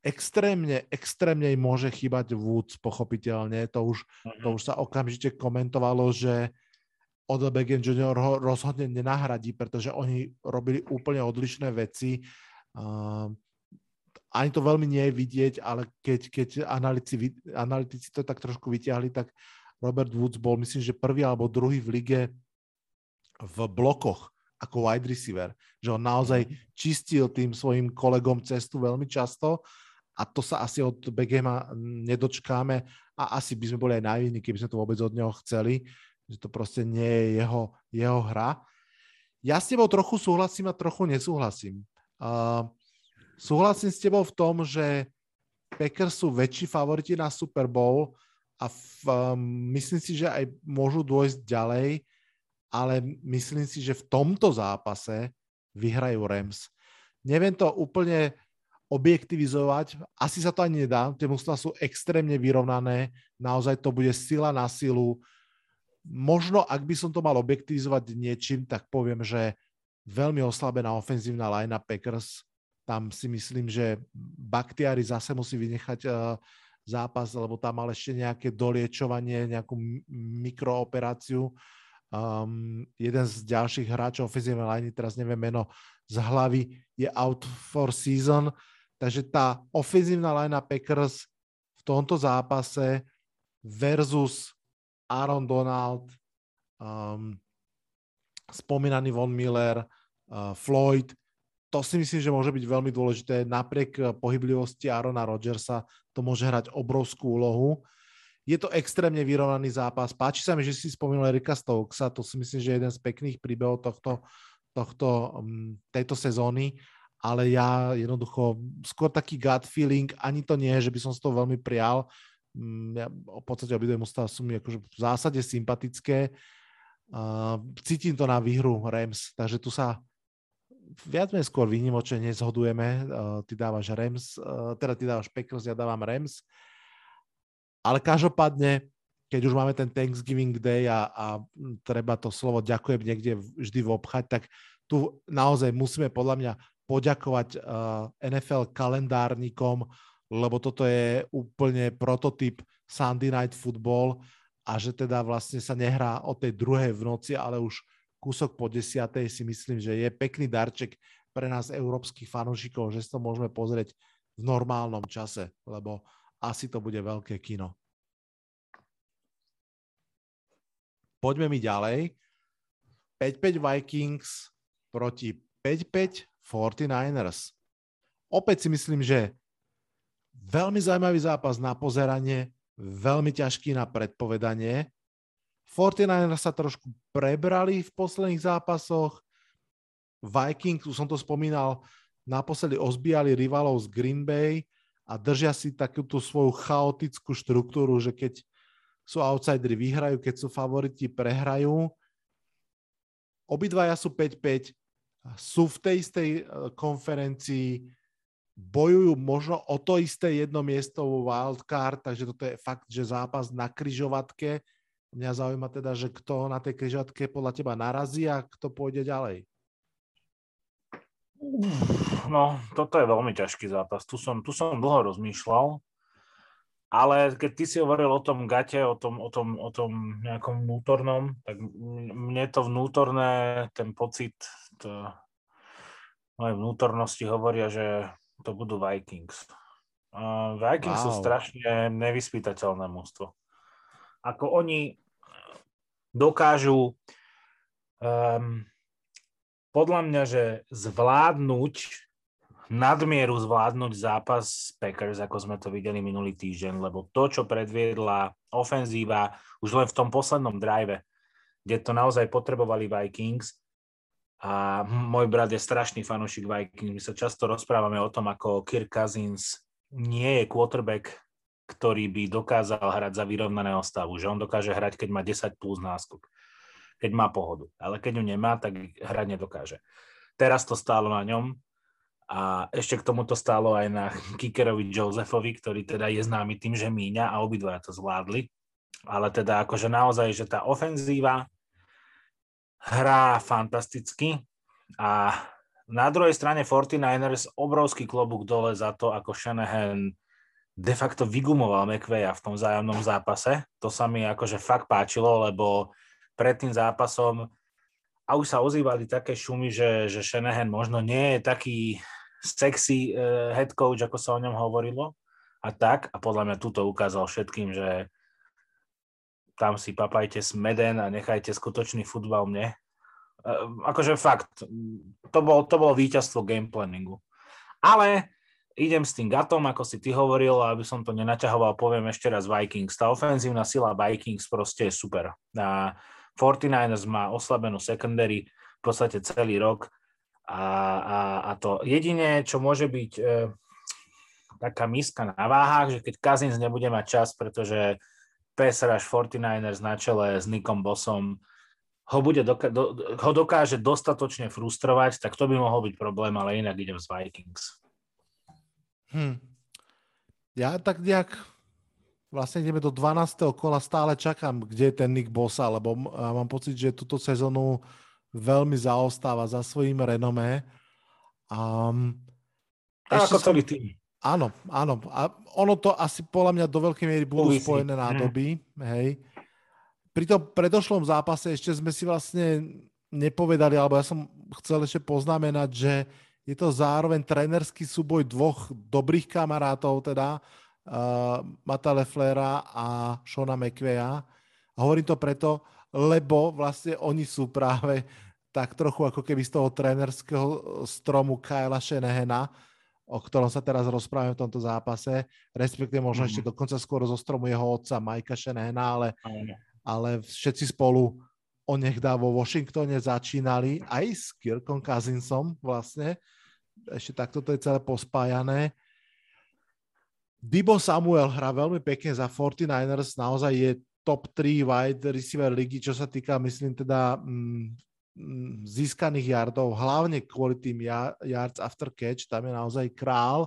Extrémne, extrémne im môže chýbať Woods, pochopiteľne. To už, uh-huh. to už sa okamžite komentovalo, že Odell Beckham Jr. ho rozhodne nenahradí, pretože oni robili úplne odlišné veci. Uh, ani to veľmi nie je vidieť, ale keď, keď analytici, analytici to tak trošku vyťahli, tak Robert Woods bol, myslím, že prvý alebo druhý v lige v blokoch ako wide receiver, že on naozaj mhm. čistil tým svojim kolegom cestu veľmi často a to sa asi od Begema nedočkáme a asi by sme boli aj naivní, keby sme to vôbec od neho chceli, že to proste nie je jeho, jeho hra. Ja s tebou trochu súhlasím a trochu nesúhlasím. Uh, Súhlasím s tebou v tom, že Packers sú väčší favoriti na Super Bowl, a v, um, myslím si, že aj môžu dôjsť ďalej, ale myslím si, že v tomto zápase vyhrajú Rams. Neviem to úplne objektivizovať, asi sa to ani nedá, tie mužstva sú extrémne vyrovnané, naozaj to bude sila na silu. Možno, ak by som to mal objektivizovať niečím, tak poviem, že veľmi oslabená ofenzívna line Packers, tam si myslím, že Baktiari zase musí vynechať uh, zápas, lebo tam mal ešte nejaké doliečovanie, nejakú mikrooperáciu. Um, jeden z ďalších hráčov ofenzívnej liney, teraz neviem meno z hlavy, je out for season. Takže tá ofenzívna linea Packers v tomto zápase versus Aaron Donald, um, spomínaný Von Miller, uh, Floyd, to si myslím, že môže byť veľmi dôležité. Napriek eh, pohyblivosti Arona Rodgersa to môže hrať obrovskú úlohu. Je to extrémne vyrovnaný zápas. Páči sa mi, že si spomenul Erika Stokesa, to si myslím, že je jeden z pekných príbehov tohto, tohto, um, tejto sezóny, ale ja jednoducho skôr taký gut feeling, ani to nie, že by som si to veľmi prial. Um, ja, v podstate obidve mužstva sú mi akože v zásade sympatické. Uh, cítim to na výhru Rams, takže tu sa viac menej skôr výnimočne nezhodujeme. Uh, ty dávaš Rams, uh, teda ty dávaš Packers, ja dávam Rams. Ale každopádne, keď už máme ten Thanksgiving Day a, a treba to slovo ďakujem niekde vždy obchať, tak tu naozaj musíme podľa mňa poďakovať uh, NFL kalendárnikom, lebo toto je úplne prototyp Sunday Night Football a že teda vlastne sa nehrá o tej druhej v noci, ale už kúsok po desiatej si myslím, že je pekný darček pre nás európskych fanúšikov, že si to môžeme pozrieť v normálnom čase, lebo asi to bude veľké kino. Poďme mi ďalej. 5-5 Vikings proti 5-5 49ers. Opäť si myslím, že veľmi zaujímavý zápas na pozeranie, veľmi ťažký na predpovedanie. 49ers sa trošku prebrali v posledných zápasoch. Vikings, už som to spomínal, naposledy ozbíjali rivalov z Green Bay a držia si takúto svoju chaotickú štruktúru, že keď sú outsideri vyhrajú, keď sú favoriti prehrajú. Obidvaja sú 5-5, sú v tej istej e, konferencii, bojujú možno o to isté jedno miesto vo wildcard, takže toto je fakt, že zápas na kryžovatke Mňa zaujíma teda, že kto na tej križatke podľa teba narazí a kto pôjde ďalej. No, toto je veľmi ťažký zápas. Tu som, tu som dlho rozmýšľal, ale keď ty si hovoril o tom gate, o tom, o tom, o tom nejakom vnútornom, tak mne to vnútorné, ten pocit, to, moje vnútornosti hovoria, že to budú Vikings. Uh, Vikings wow. sú strašne nevyspytateľné mústvo ako oni dokážu um, podľa mňa, že zvládnuť nadmieru zvládnuť zápas Packers, ako sme to videli minulý týždeň, lebo to, čo predviedla ofenzíva už len v tom poslednom drive, kde to naozaj potrebovali Vikings, a môj brat je strašný fanúšik Vikings. My sa často rozprávame o tom, ako Kirk Cousins nie je quarterback ktorý by dokázal hrať za vyrovnaného stavu, že on dokáže hrať, keď má 10 plus náskok, keď má pohodu. Ale keď ju nemá, tak hrať nedokáže. Teraz to stálo na ňom a ešte k tomu to stálo aj na Kikerovi Josefovi, ktorý teda je známy tým, že míňa a obidva to zvládli. Ale teda akože naozaj, že tá ofenzíva hrá fantasticky a na druhej strane 49ers obrovský klobúk dole za to, ako Shanahan de facto vygumoval McVeya v tom vzájomnom zápase. To sa mi akože fakt páčilo, lebo pred tým zápasom a už sa ozývali také šumy, že, že Shanahan možno nie je taký sexy uh, head coach, ako sa o ňom hovorilo. A tak, a podľa mňa túto ukázal všetkým, že tam si papajte smeden a nechajte skutočný futbal mne. Uh, akože fakt, to bolo, to bolo víťazstvo game planningu. Ale idem s tým gatom, ako si ty hovoril, aby som to nenaťahoval, poviem ešte raz Vikings. Tá ofenzívna sila Vikings proste je super. A 49ers má oslabenú secondary v podstate celý rok a, a, a to jedine, čo môže byť e, taká miska na váhach, že keď Kazins nebude mať čas, pretože rush 49ers na čele s Nikom Bossom ho, bude doka- do, ho dokáže dostatočne frustrovať, tak to by mohol byť problém, ale inak idem z Vikings. Hm. Ja tak nejak vlastne ideme do 12. kola, stále čakám, kde je ten Nick Bosa, lebo mám pocit, že túto sezónu veľmi zaostáva za svojím renomé. Um, ako som... celý tým. Áno, áno. A ono to asi podľa mňa do veľkej miery budú Uvisí. spojené nádoby. Hej. Pri tom predošlom zápase ešte sme si vlastne nepovedali, alebo ja som chcel ešte poznamenať, že je to zároveň trenerský súboj dvoch dobrých kamarátov, teda uh, Mata Leflera a Shona McVeya. A hovorím to preto, lebo vlastne oni sú práve tak trochu ako keby z toho trénerského stromu Kyla Shanahana, o ktorom sa teraz rozprávame v tomto zápase, respektíve možno mm-hmm. ešte dokonca skôr zo stromu jeho otca Majka Shanahana, ale, ale všetci spolu onehda vo Washingtone začínali aj s Kirkom Cousinsom vlastne. Ešte takto to je celé pospájané. Dibo Samuel hrá veľmi pekne za 49ers, naozaj je top 3 wide receiver ligy, čo sa týka, myslím teda, mm, Mm, získaných yardov, hlavne kvôli tým yards after catch, tam je naozaj král.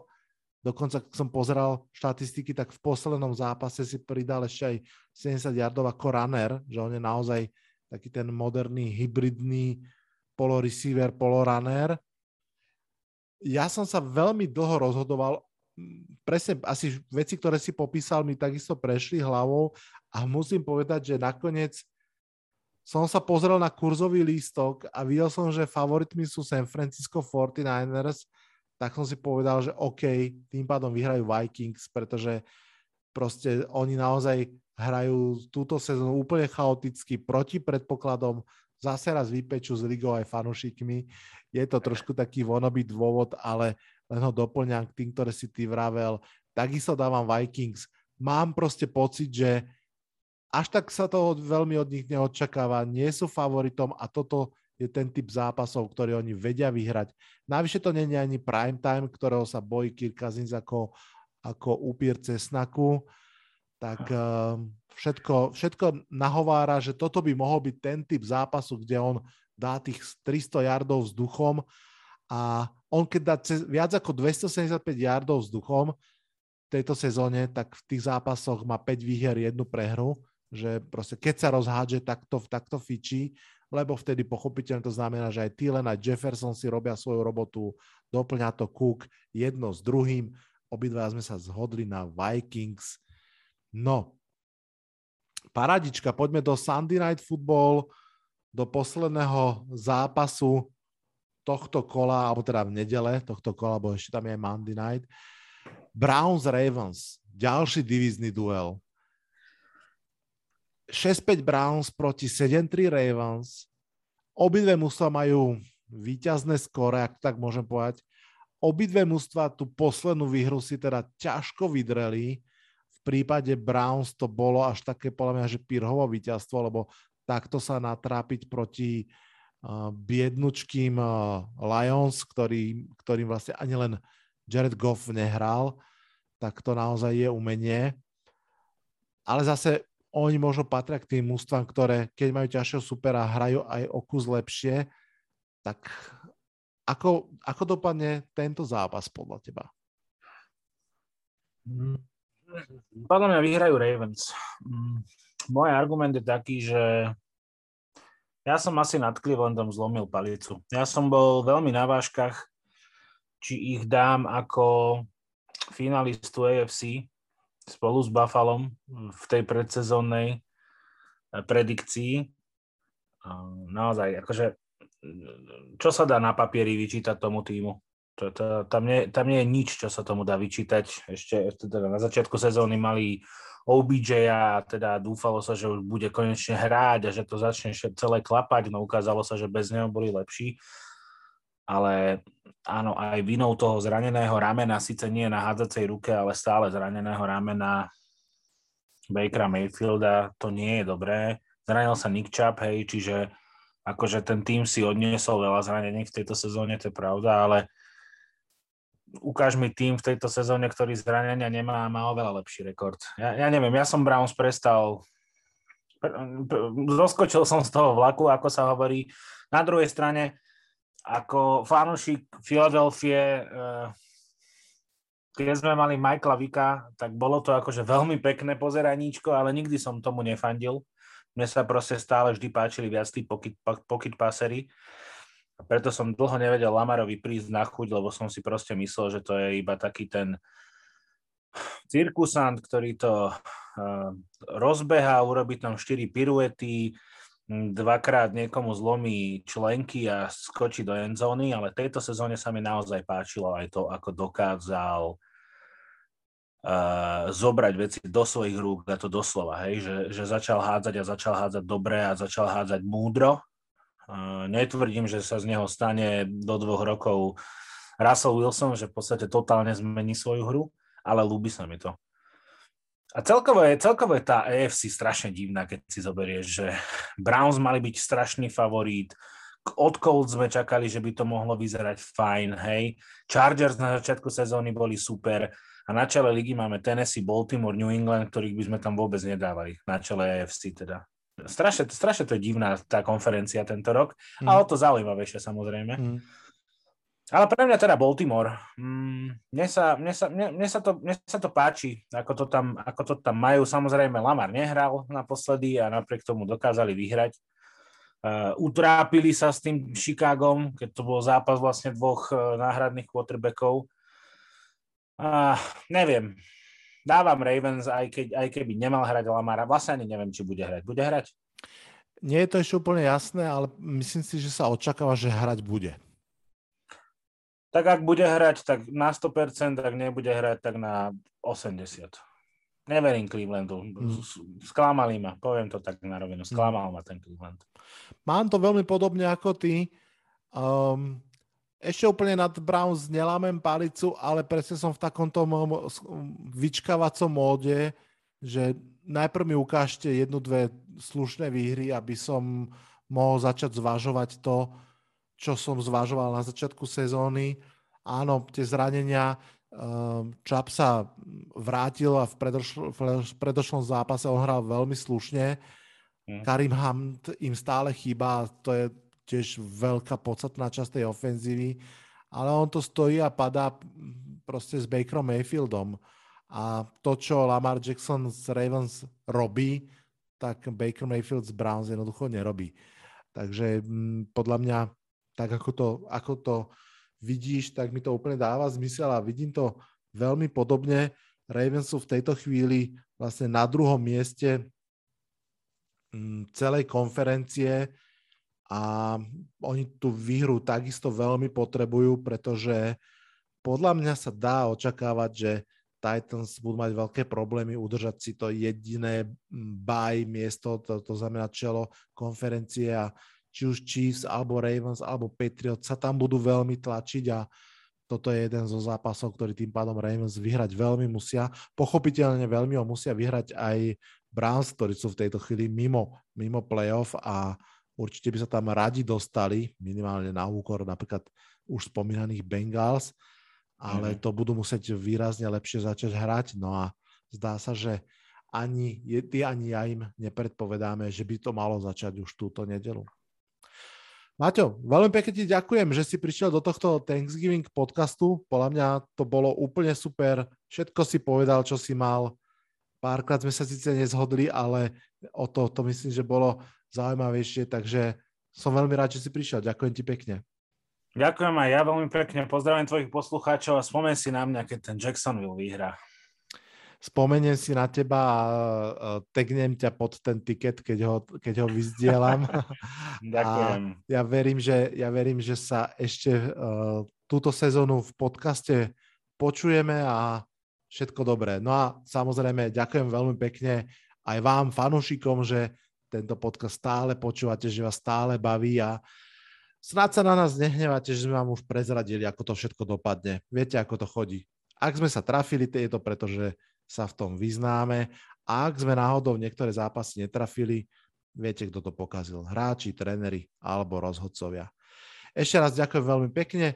Dokonca, keď som pozeral štatistiky, tak v poslednom zápase si pridal ešte aj 70 yardov ako runner, že on je naozaj taký ten moderný, hybridný polo-receiver, polo-runner. Ja som sa veľmi dlho rozhodoval, mm, presne asi veci, ktoré si popísal, mi takisto prešli hlavou a musím povedať, že nakoniec som sa pozrel na kurzový lístok a videl som, že favoritmi sú San Francisco 49ers, tak som si povedal, že OK, tým pádom vyhrajú Vikings, pretože proste oni naozaj hrajú túto sezónu úplne chaoticky proti predpokladom, zase raz vypečú s ligou aj fanúšikmi. Je to trošku taký vonobý dôvod, ale len ho doplňam k tým, ktoré si ty vravel. Takisto dávam Vikings. Mám proste pocit, že až tak sa to veľmi od nich neočakáva, nie sú favoritom a toto je ten typ zápasov, ktorý oni vedia vyhrať. Navyše to je ani prime time, ktorého sa bojí Kirk Cousins ako, ako upír cesnaku, tak uh, všetko, všetko nahovára, že toto by mohol byť ten typ zápasu, kde on dá tých 300 yardov vzduchom a on keď dá cez, viac ako 275 yardov vzduchom v tejto sezóne, tak v tých zápasoch má 5 výher, jednu prehru že proste keď sa rozhádže, tak to fičí, lebo vtedy pochopiteľne to znamená, že aj Thielen a Jefferson si robia svoju robotu, doplňa to Cook jedno s druhým, obidva sme sa zhodli na Vikings. No, paradička, poďme do Sunday Night Football, do posledného zápasu tohto kola, alebo teda v nedele tohto kola, bo ešte tam je aj Monday Night. Browns Ravens, ďalší divízny duel. 6-5 Browns proti 7-3 Ravens. Obidve mužstva majú výťazné skóre, ak tak môžem povedať. Obidve mužstva tú poslednú výhru si teda ťažko vydreli. Prípade Browns to bolo až také, podľa mňa, že Pirhovo víťazstvo, lebo takto sa natrápiť proti uh, biednučkým uh, Lions, ktorý, ktorým vlastne ani len Jared Goff nehral, tak to naozaj je umenie. Ale zase oni možno patria k tým mústvám, ktoré keď majú ťažšieho supera, hrajú aj o kus lepšie, tak ako, ako dopadne tento zápas podľa teba? Mm. Podľa mňa vyhrajú Ravens. Mm. Môj argument je taký, že ja som asi nad Clevelandom zlomil palicu. Ja som bol veľmi na váškach, či ich dám ako finalistu AFC, spolu s Buffalom v tej predsezónnej eh, predikcii. Naozaj, akože, čo sa dá na papieri vyčítať tomu týmu? To, to, tam, nie, tam nie je nič, čo sa tomu dá vyčítať. Ešte teda na začiatku sezóny mali OBJ a teda dúfalo sa, že už bude konečne hráť a že to začne celé klapať, no ukázalo sa, že bez neho boli lepší. Ale áno, aj vinou toho zraneného ramena, síce nie na hádzacej ruke, ale stále zraneného ramena Bakera Mayfielda, to nie je dobré. Zranil sa Nick Chubb, hej, čiže akože ten tým si odniesol veľa zranení v tejto sezóne, to je pravda, ale ukáž mi tým v tejto sezóne, ktorý zranenia nemá a má oveľa lepší rekord. Ja, ja neviem, ja som Browns prestal, zoskočil som z toho vlaku, ako sa hovorí. Na druhej strane, ako fanúšik Filadelfie, eh, keď sme mali Michaela Vika, tak bolo to akože veľmi pekné pozeraníčko, ale nikdy som tomu nefandil. Mne sa proste stále vždy páčili viac tí pocket, pocket passery. Preto som dlho nevedel Lamarovi prísť na chuť, lebo som si proste myslel, že to je iba taký ten cirkusant, ktorý to uh, rozbeha, urobí tam 4 piruety, dvakrát niekomu zlomí členky a skočí do endzóny, ale tejto sezóne sa mi naozaj páčilo aj to, ako dokázal uh, zobrať veci do svojich rúk, a to doslova, hej, že, že začal hádzať a začal hádzať dobre a začal hádzať múdro. Uh, netvrdím, že sa z neho stane do dvoch rokov Russell Wilson, že v podstate totálne zmení svoju hru, ale ľúbi sa mi to. A celkovo je, celkovo je tá AFC strašne divná, keď si zoberieš, že Browns mali byť strašný favorít, od Colts sme čakali, že by to mohlo vyzerať fajn, hej. Chargers na začiatku sezóny boli super a na čele ligy máme Tennessee, Baltimore, New England, ktorých by sme tam vôbec nedávali, na čele AFC teda. Strašne, strašne to je divná tá konferencia tento rok mm. a o to zaujímavejšie samozrejme. Mm. Ale pre mňa teda Baltimore. Mm, mne, sa, mne, sa, mne, mne, sa to, mne sa to páči, ako to, tam, ako to tam majú. Samozrejme, Lamar nehral naposledy a napriek tomu dokázali vyhrať. Uh, utrápili sa s tým Chicagom, keď to bol zápas vlastne dvoch uh, náhradných quarterbackov. Uh, neviem. Dávam Ravens, aj, keď, aj keby nemal hrať Lamara. Vlastne ani neviem, či bude hrať. Bude hrať? Nie je to ešte úplne jasné, ale myslím si, že sa očakáva, že hrať bude tak ak bude hrať, tak na 100%, ak nebude hrať, tak na 80%. Neverím Clevelandu. Hmm. Sklamali ma, poviem to tak na rovinu. Sklamal ma ten Cleveland. Mám to veľmi podobne ako ty. Um, ešte úplne nad Browns nelámem palicu, ale presne som v takomto vyčkávacom móde, že najprv mi ukážte jednu, dve slušné výhry, aby som mohol začať zvažovať to, čo som zvažoval na začiatku sezóny. Áno, tie zranenia, ehm, Čap sa vrátil a v, predošl- v predošlom zápase on hral veľmi slušne. Mm. Karim Hamd im stále chýba, to je tiež veľká podstatná časť tej ofenzívy, ale on to stojí a padá proste s Bakerom Mayfieldom. A to, čo Lamar Jackson z Ravens robí, tak Baker Mayfield z Browns jednoducho nerobí. Takže m, podľa mňa tak ako to, ako to vidíš, tak mi to úplne dáva zmysel a vidím to veľmi podobne. Ravens sú v tejto chvíli vlastne na druhom mieste mm, celej konferencie a oni tú výhru takisto veľmi potrebujú, pretože podľa mňa sa dá očakávať, že Titans budú mať veľké problémy udržať si to jediné mm, baj miesto, to, to znamená čelo konferencie a či už Chiefs, alebo Ravens, alebo Patriots sa tam budú veľmi tlačiť a toto je jeden zo zápasov, ktorý tým pádom Ravens vyhrať veľmi musia. Pochopiteľne veľmi ho musia vyhrať aj Browns, ktorí sú v tejto chvíli mimo, mimo playoff a určite by sa tam radi dostali, minimálne na úkor napríklad už spomínaných Bengals, ale mm. to budú musieť výrazne lepšie začať hrať. No a zdá sa, že ani ty, ani ja im nepredpovedáme, že by to malo začať už túto nedelu. Maťo, veľmi pekne ti ďakujem, že si prišiel do tohto Thanksgiving podcastu. Podľa mňa to bolo úplne super. Všetko si povedal, čo si mal. Párkrát sme sa síce nezhodli, ale o to, to myslím, že bolo zaujímavejšie, takže som veľmi rád, že si prišiel. Ďakujem ti pekne. Ďakujem aj ja veľmi pekne. Pozdravím tvojich poslucháčov a spomen si na mňa, keď ten Jacksonville vyhrá spomeniem si na teba a tegnem ťa pod ten tiket, keď ho, keď ho vyzdielam. Ďakujem. A ja verím, že, ja verím, že sa ešte uh, túto sezónu v podcaste počujeme a všetko dobré. No a samozrejme ďakujem veľmi pekne aj vám, fanúšikom, že tento podcast stále počúvate, že vás stále baví a snáď sa na nás nehnevate, že sme vám už prezradili, ako to všetko dopadne. Viete, ako to chodí. Ak sme sa trafili, je to preto, že sa v tom vyznáme. A ak sme náhodou niektoré zápasy netrafili, viete, kto to pokazil. Hráči, tréneri alebo rozhodcovia. Ešte raz ďakujem veľmi pekne.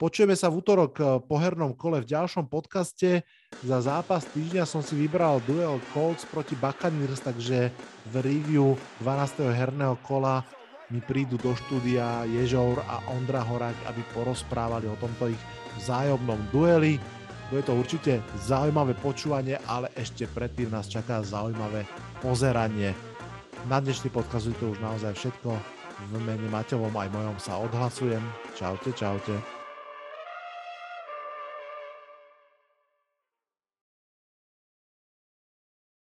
Počujeme sa v útorok eh, po hernom kole v ďalšom podcaste. Za zápas týždňa som si vybral duel Colts proti Buccaneers, takže v review 12. herného kola mi prídu do štúdia Ježour a Ondra Horák, aby porozprávali o tomto ich vzájomnom dueli. Bude to určite zaujímavé počúvanie, ale ešte predtým nás čaká zaujímavé pozeranie. Na dnešný podcast je to už naozaj všetko. V mene Maťovom aj mojom sa odhlasujem. Čaute, čaute.